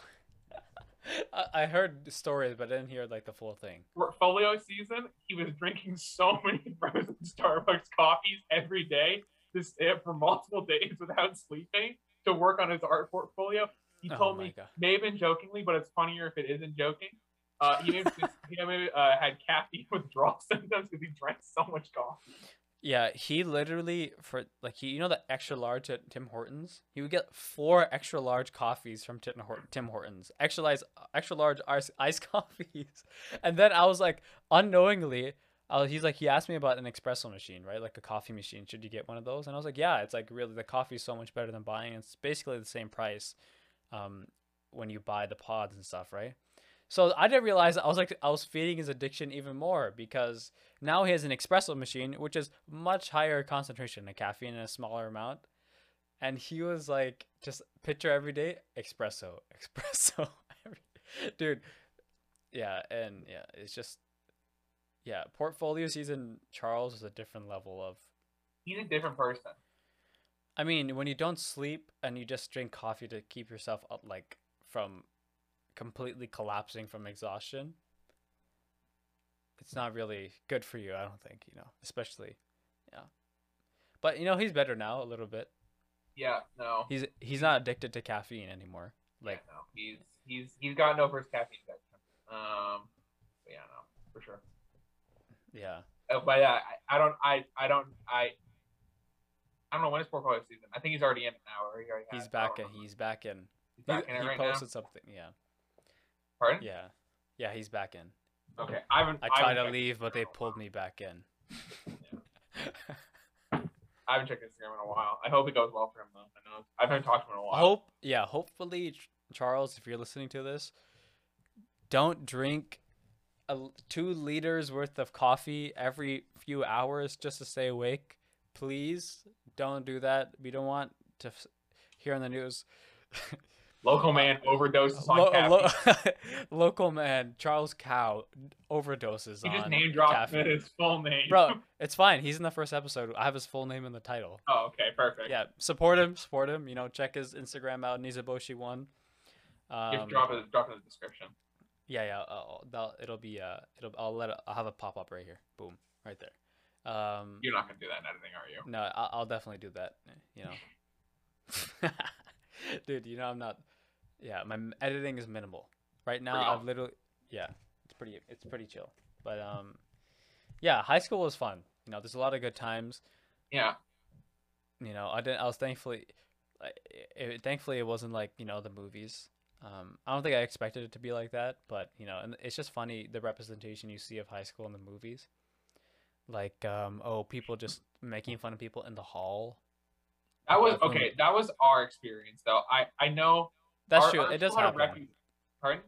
I- I heard stories, but I didn't hear like the full thing. Portfolio season, he was drinking so many frozen Starbucks coffees every day to stay up for multiple days without sleeping to work on his art portfolio. He Oh told me, God. may have been jokingly, but it's funnier if it isn't joking. Uh, he maybe, he maybe uh, had caffeine withdrawal symptoms because he drank so much coffee. Yeah, he literally for like he you know the extra large at Tim Hortons. He would get four extra large coffees from Tim, Hort- Tim Hortons, extra large extra large ice iced coffees, and then I was like unknowingly, I was, he's like he asked me about an espresso machine, right? Like a coffee machine. Should you get one of those? And I was like, yeah, it's like really the coffee is so much better than buying. It's basically the same price, um, when you buy the pods and stuff, right? So I didn't realize I was like I was feeding his addiction even more because now he has an espresso machine, which is much higher concentration of caffeine in a smaller amount. And he was like, just picture every day, espresso, espresso. Dude, yeah, and yeah, it's just, yeah, portfolio season Charles is a different level of. He's a different person. I mean, when you don't sleep and you just drink coffee to keep yourself up, like from completely collapsing from exhaustion, it's not really good for you. I don't think you know, especially, yeah. But you know, he's better now a little bit. Yeah, no. He's he's not addicted to caffeine anymore. Like, yeah, no, he's he's he's gotten over his caffeine addiction. Um, yeah, no, for sure. yeah, Uh, but yeah, I, I don't, I, I don't, I, I don't know when is portfolio season. I think he's already in it now. Or he already he's back in. He's back in. He's He, in he right posted something. Yeah. Pardon? yeah, yeah. He's back in. Okay, I haven't. I tried to leave, but they Instagram in a pulled me back in. I haven't checked Instagram in a while. I hope it goes well for him though. I know I haven't talked to him in a while. Hope, yeah, hopefully, Charles, if you're listening to this, don't drink a, two liters worth of coffee every few hours just to stay awake. Please don't do that. We don't want to f- hear on the news. Local man overdoses on Lo- caffeine. lo- local man Charles Cow overdoses on caffeine. he just on name dropped his full name. Bro, it's fine. He's in the first episode. I have his full name in the title. Oh, okay, perfect. Yeah, support him. Support him. You know, check his Instagram out. Nizaboshi one. Just Um, drop it, drop it in the description. yeah, yeah. I'll, it'll be uh, it'll. I'll let. It, I'll have a pop up right here. Boom, right there. Um, You're not gonna do that in editing, are you? no, I'll, I'll definitely do that. You know, dude. You know, I'm not. Yeah, my editing is minimal right now. Pretty I've literally. Yeah, it's pretty. It's pretty chill. But um, yeah, high school was fun. You know, there's a lot of good times. Yeah. you know i didn't i was thankfully like it, thankfully it wasn't like you know the movies um i don't think i expected it to be like that but you know and it's just funny the representation you see of high school in the movies like um oh people just making fun of people in the hall That was okay. That was our experience, though. I I know. that's our, true our it does school had a happen repu- Pardon?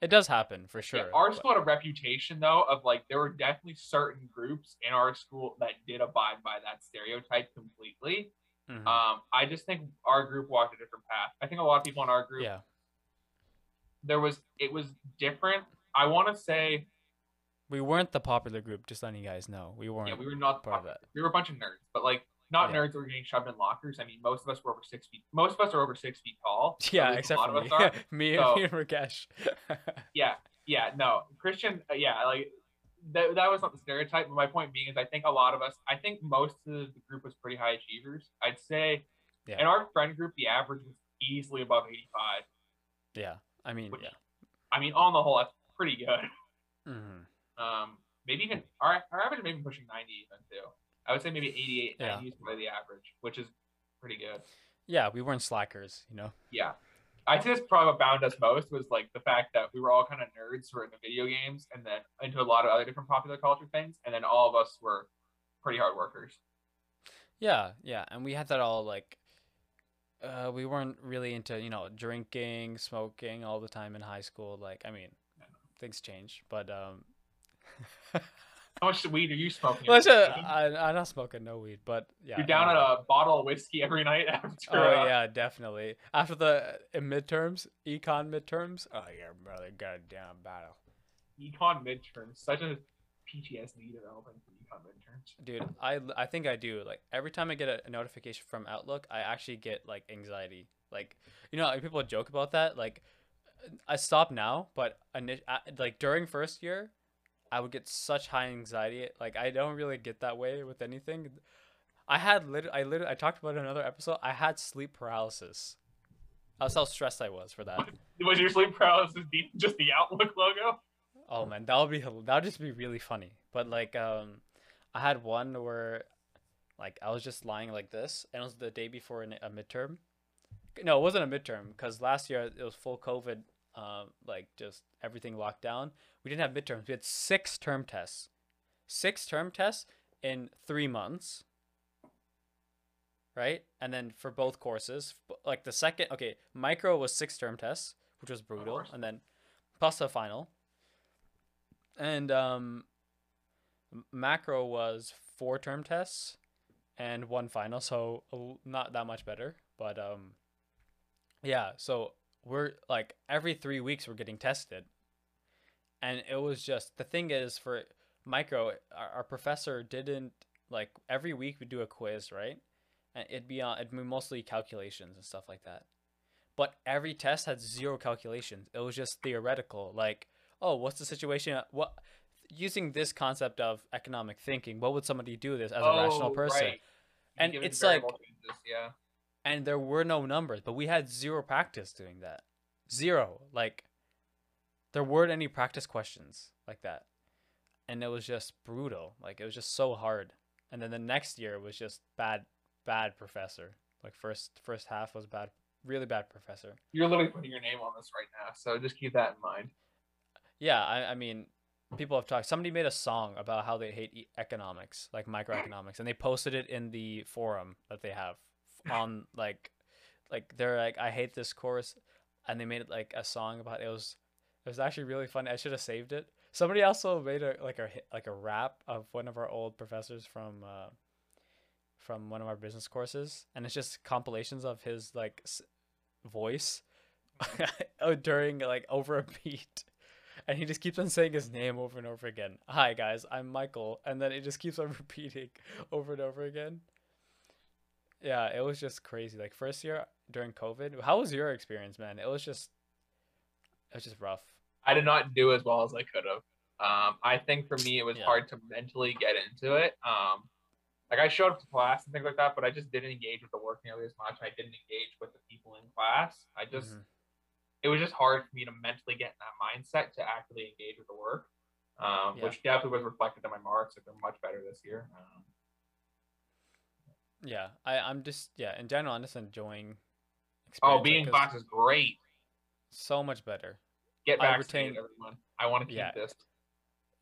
it does happen for sure Yeah, our but- school had a reputation though of like there were definitely certain groups in our school that did abide by that stereotype completely. Mhm. Um, I just think our group walked a different path. I think a lot of people in our group yeah there was it was different. I want to say we weren't the popular group just letting you guys know we weren't yeah, we were not part of that we were a bunch of nerds, but like not Yeah. nerds that were getting shoved in lockers. I mean, most of us were over six feet. Most of us are over six feet tall. Yeah a except lot for of me us are. me, So- me and rakesh yeah, yeah, no, Christian, uh, yeah, like that, that was not the stereotype. But my point being is, I think a lot of us, I think most of the group was pretty high achievers. I'd say Yeah. in our friend group, the average was easily above 85. yeah i mean Which- yeah I mean, on the whole, that's pretty good. hmm Um, maybe even our, our average maybe pushing 90 even too. I would say maybe 88, Yeah. 90 is probably the average, which is pretty good. yeah we weren't slackers you know Yeah. I'd say that's probably what bound us most was like the fact that we were all kind of nerds who were into video games and then into a lot of other different popular culture things. And then all of us were pretty hard workers. Yeah, yeah, and we had that all like uh we weren't really into, you know, drinking, smoking all the time in high school. Like, I mean, things change, but um How much weed are you smoking? well, it's every a- day? I I'm not smoking no weed, but yeah. You're down at a bottle of whiskey every night after. Oh uh, yeah, definitely. After the uh, midterms, econ midterms. Oh yeah, brother, goddamn battle. Econ midterms, such a PTSD developing for econ midterms. Dude, I I think I do. Like every time I get a, a notification from Outlook, I actually get like anxiety. Like you know, like, people joke about that. Like I stop now, but ini- uh, like during first year, I would get such high anxiety. Like I don't really get that way with anything. I had lit. I literally. I talked about it in another episode. I had sleep paralysis. That's how stressed I was for that. Was your sleep paralysis just the Outlook logo? Oh man, that would be that would just be really funny. But like, um, I had one where, like, I was just lying like this, and it was the day before a midterm. No, it wasn't a midterm because last year it was full COVID. Um, like just everything locked down. We didn't have midterms. We had six term tests, six term tests in three months. Right, and then for both courses, like the second, okay, micro was six term tests, which was brutal, and then plus a final and um macro was four term tests and one final so not that much better but um yeah so we're like every three weeks we're getting tested and it was just the thing is for micro our, our professor didn't like every week we do a quiz right and it'd be on it'd be mostly calculations and stuff like that but every test had zero calculations it was just theoretical like oh, what's the situation? What using this concept of economic thinking, what would somebody do this as a rational Oh, person? right. And it's like- yeah. And there were no numbers, but we had zero practice doing that. Zero. Like there weren't any practice questions like that. And it was just brutal. Like it was just so hard. And then the next year was just bad bad professor. Like first first half was bad really bad professor. You're literally putting your name on this right now, so just keep that in mind. Yeah, I, I mean, people have talked. Somebody made a song about how they hate e- economics, like microeconomics, and they posted it in the forum that they have on like, like they're like, I hate this course, and they made it like a song about it. was it was actually really funny. I should have saved it. Somebody also made a like a like a rap of one of our old professors from uh, from one of our business courses, and it's just compilations of his like voice oh, during like over a beat. And he just keeps on saying his name over and over again. Hi guys, I'm Michael, and then it just keeps on repeating over and over again. Yeah, it was just crazy. Like first year during COVID, how was your experience, man? It was just, it was just rough. I did not do as well as I could have. Um, I think for me, it was Yeah. hard to mentally get into it. Um, like I showed up to class and things like that, but I just didn't engage with the work nearly as much. I didn't engage with the people in class. I just, Mhm. it was just hard for me to mentally get in that mindset to actively engage with the work, um, Yeah. which definitely was reflected in my marks. Like they're much better this year. Um, Yeah, I I'm just yeah in general I'm just enjoying. oh, being like, class is great. So much better. Get I vaccinated, retain- everyone. I want to keep Yeah. this.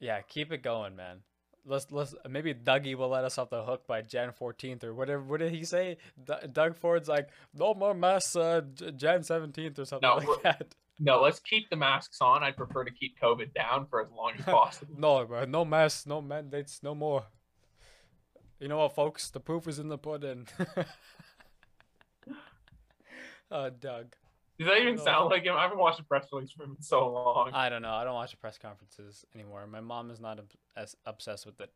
Yeah, keep it going, man. Let's let's maybe Dougie will let us off the hook by Jan 14th or whatever. What did he say? D- Doug Ford's like no more masks uh, Jan 17th or something No, like that. No, let's keep the masks on. I'd prefer to keep COVID down for as long as possible. No, bro, no masks, no mandates, no more. You know what, folks? The proof is in the pudding. uh, Doug. Does that even sound like him? I haven't watched a press release from him in so long. I don't know. I don't watch the press conferences anymore. My mom is not as obsessed with it.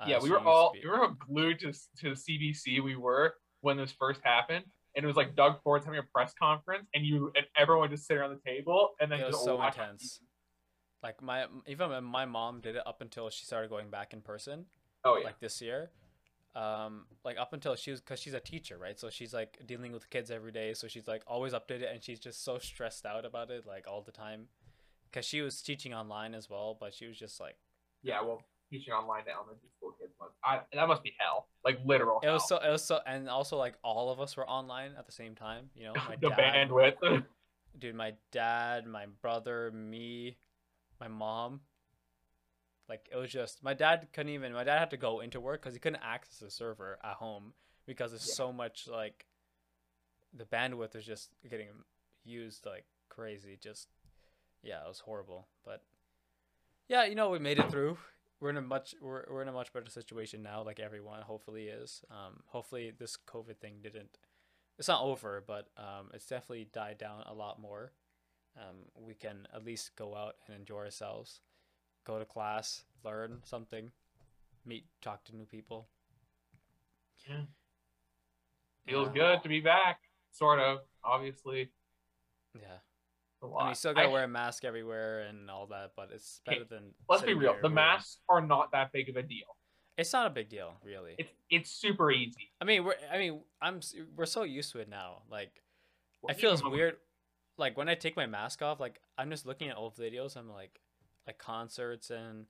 uh, yeah, we were all we were all glued to to CBC. We were when this first happened, and it was like Doug Ford's having a press conference, and you and everyone just sitting around the table, and then It was so intense. Like my even my mom did it up until she started going back in person, Oh yeah, like this year. Um, like up until she was, cause she's a teacher, right? So she's like dealing with kids every day. So she's like always updated, and she's just so stressed out about it, like all the time. Cause she was teaching online as well, but she was just like, yeah. Well, teaching online to elementary school kids must I, that must be hell, like literal. it was so, it was so, and also like all of us were online at the same time. You know, my the dad, bandwidth. dude, my dad, my brother, me, my mom. Like it was just my dad couldn't even. My dad had to go into work because he couldn't access the server at home because there's Yeah. so much like the bandwidth is just getting used like crazy. Just yeah, it was horrible. But yeah, you know we made it through. We're in a much we're, we're in a much better situation now. Like everyone hopefully is. Um, hopefully this COVID thing didn't. It's not over, but um, it's definitely died down a lot more. Um, we can at least go out and enjoy ourselves, go to class, learn something, meet, talk to new people. Yeah. Feels Yeah. good to be back, sort of. Obviously, Yeah. a I lot. mean, you still gotta I- wear a mask everywhere and all that, but it's Okay, better than. Let's be real. The wearing- masks are not that big of a deal. It's not a big deal, really. It's it's super easy. I mean, we're. I mean, I'm. We're so used to it now. Like, Well, it feels weird. Like when I take my mask off, like I'm just looking at old videos. I'm like, like concerts and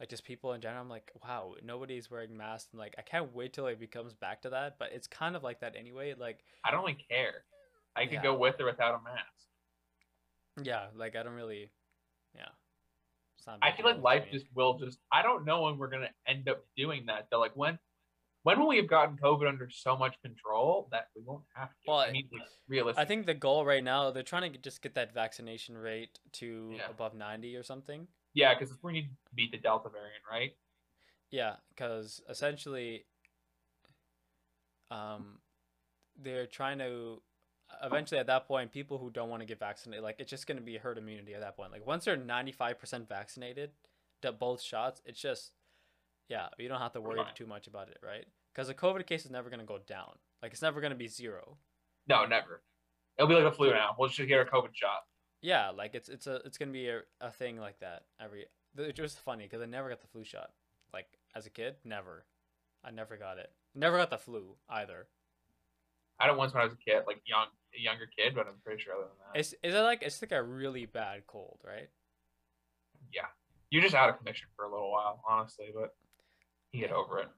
like just people in general. I'm like, wow, nobody's wearing masks. And like, I can't wait till it becomes back to that. But it's kind of like that anyway. Like, I don't really care. I could Yeah. go with or without a mask. yeah, like I don't really, yeah. It's not a I feel like life just will just. I don't know when we're gonna end up doing that. Though, like when, when will we have gotten COVID under so much control that we won't have to? Well, I mean, like, realistically, I think the goal right now, they're trying to just get that vaccination rate to Yeah. above 90 or something. Yeah, because we need to beat the Delta variant, right? Yeah, because essentially, um, they're trying to eventually at that point, people who don't want to get vaccinated, like it's just going to be herd immunity at that point. Like once they're ninety five percent vaccinated, to both shots, it's just yeah, you don't have to worry too much about it, right? Because the COVID case is never going to go down. Like it's never going to be zero. No, never. It'll be like a flu now. We'll just get a COVID shot. Yeah, like it's it's a it's gonna be a, a thing like that every. It's just funny because I never got the flu shot. Like as a kid, never. I never got it. Never got the flu either. I had it once when I was a kid, like young, a younger kid, but I'm pretty sure other than that, It's is it like it's like a really bad cold, right? yeah, you're just out of commission for a little while, honestly. But you get over it.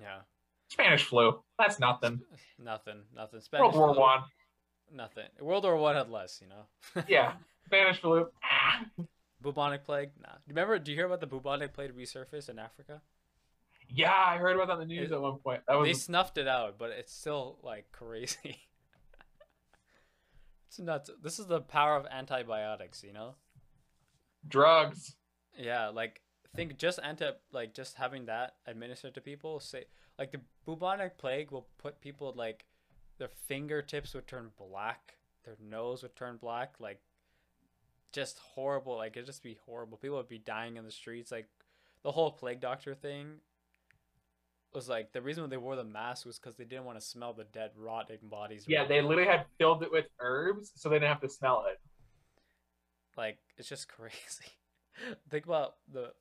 Yeah. Spanish flu. That's nothing. Nothing. Nothing. World Spanish War flu, One. Nothing. World War One had less, you know. Yeah, Spanish flu. Bubonic plague. Nah. Do you remember? Do you hear about the bubonic plague resurface in Africa? Yeah, I heard about that in the news It- at one point. That was They snuffed it out, but it's still like crazy. it's nuts. This is the power of antibiotics, you know. drugs. Yeah, like think just anti like just having that administered to people say like the bubonic plague will put people like their fingertips would turn black their nose would turn black, like just horrible. Like it'd just be horrible. People would be dying in the streets. Like the whole plague doctor thing was like the reason why they wore the mask was because they didn't want to smell the dead, rotting bodies. Yeah, they literally had filled it with herbs so they didn't have to smell it. like it's just crazy. Think about the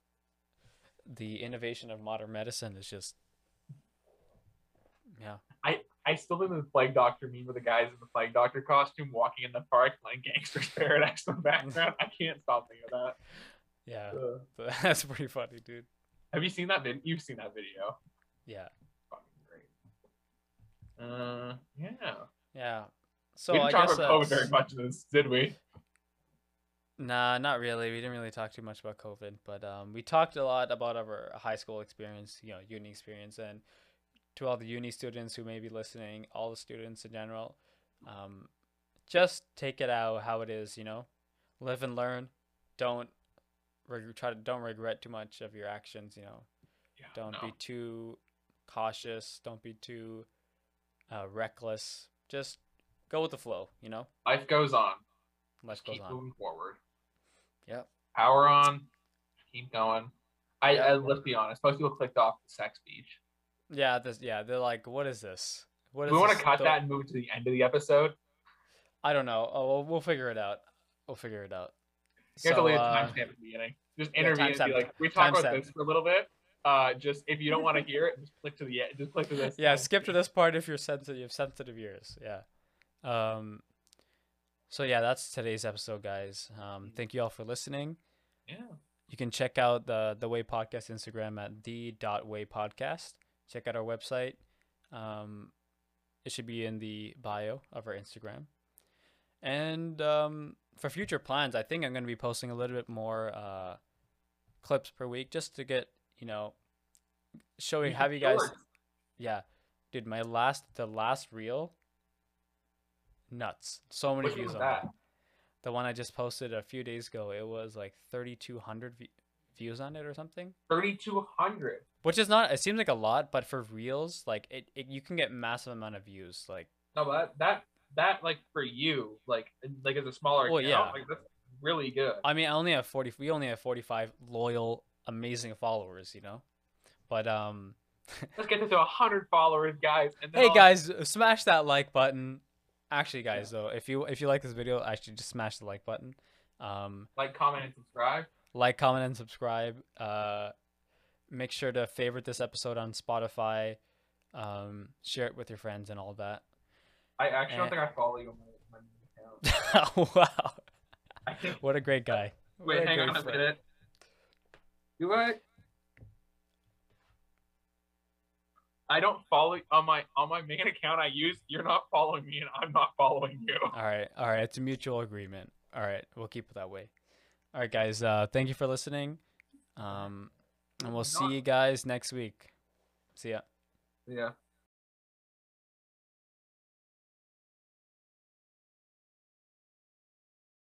the innovation of modern medicine is just yeah. I still do the plague doctor meme with the guys in the plague doctor costume walking in the park playing Gangster's Paradise in the background. I can't stop thinking of Yeah, that. But that's pretty funny, dude. Have you seen that video? You've seen that video. Yeah, Fucking great. Uh, yeah. yeah. So we didn't I talk guess about COVID very much in this, did we? Nah, not really. We didn't really talk too much about COVID, but um, we talked a lot about our high school experience, you know, uni experience, and to all the uni students who may be listening, all the students in general, um, just take it out how it is, you know, live and learn. Don't reg- try to don't regret too much of your actions, you know. Yeah, Don't no. be too cautious. Don't be too uh, reckless. Just go with the flow, you know. Life goes on. Life goes keep on. moving forward. Yep. Power on. Keep going. I, Yeah. I let's be honest. Most people clicked off the sex speech. Yeah, this yeah, they're like, what is this? What is we want to cut that and move to the end of the episode. I don't know. Oh, we'll, we'll figure it out. We'll figure it out. You have to So, leave a uh, timestamp at the beginning. Just yeah, intervene and be like, we talk about this for a little bit. Uh, just if you don't want to hear it, just click to the end. Just click to this. yeah, time. skip to this part if you're sensitive. You have sensitive ears. Yeah. Um. So yeah, that's today's episode, guys. Um, thank you all for listening. Yeah. You can check out the the Way Podcast Instagram at the dot Way Podcast. Check out our website. Um, it should be in the bio of our Instagram. And um, for future plans, I think I'm going to be posting a little bit more uh, clips per week, just to get you know, showing have you guys. Yeah, dude, my last the last reel. Nuts! So many Which views on that? that. The one I just posted a few days ago, it was like 3,200 v- views on it or something. Thirty-two hundred. Which is not. It seems like a lot, but for reels, like it, it you can get massive amount of views. Like No, but that that like for you, like like as a smaller Well, account, yeah. like that's really good. I mean, I only have 40. We only have 45 loyal, amazing followers. You know, but um, Let's get this to hundred followers, guys. And hey I'll- guys, smash that like button. Actually, guys, though, if you if you like this video, actually just smash the like button. Um, like, comment, and subscribe. like, comment, and subscribe. Uh, make sure to favorite this episode on Spotify. Um, share it with your friends and all that. I actually don't Eh. think I follow you on my, my account. wow, think. what a great guy. What Wait, a hang great on a minute. Do I? I don't follow on my on my main account I use. You're not following me, and I'm not following you. All right, all right, it's a mutual agreement. All right, we'll keep it that way. All right, guys. Uh, thank you for listening. Um, and we'll see you guys next week. See ya. Yeah.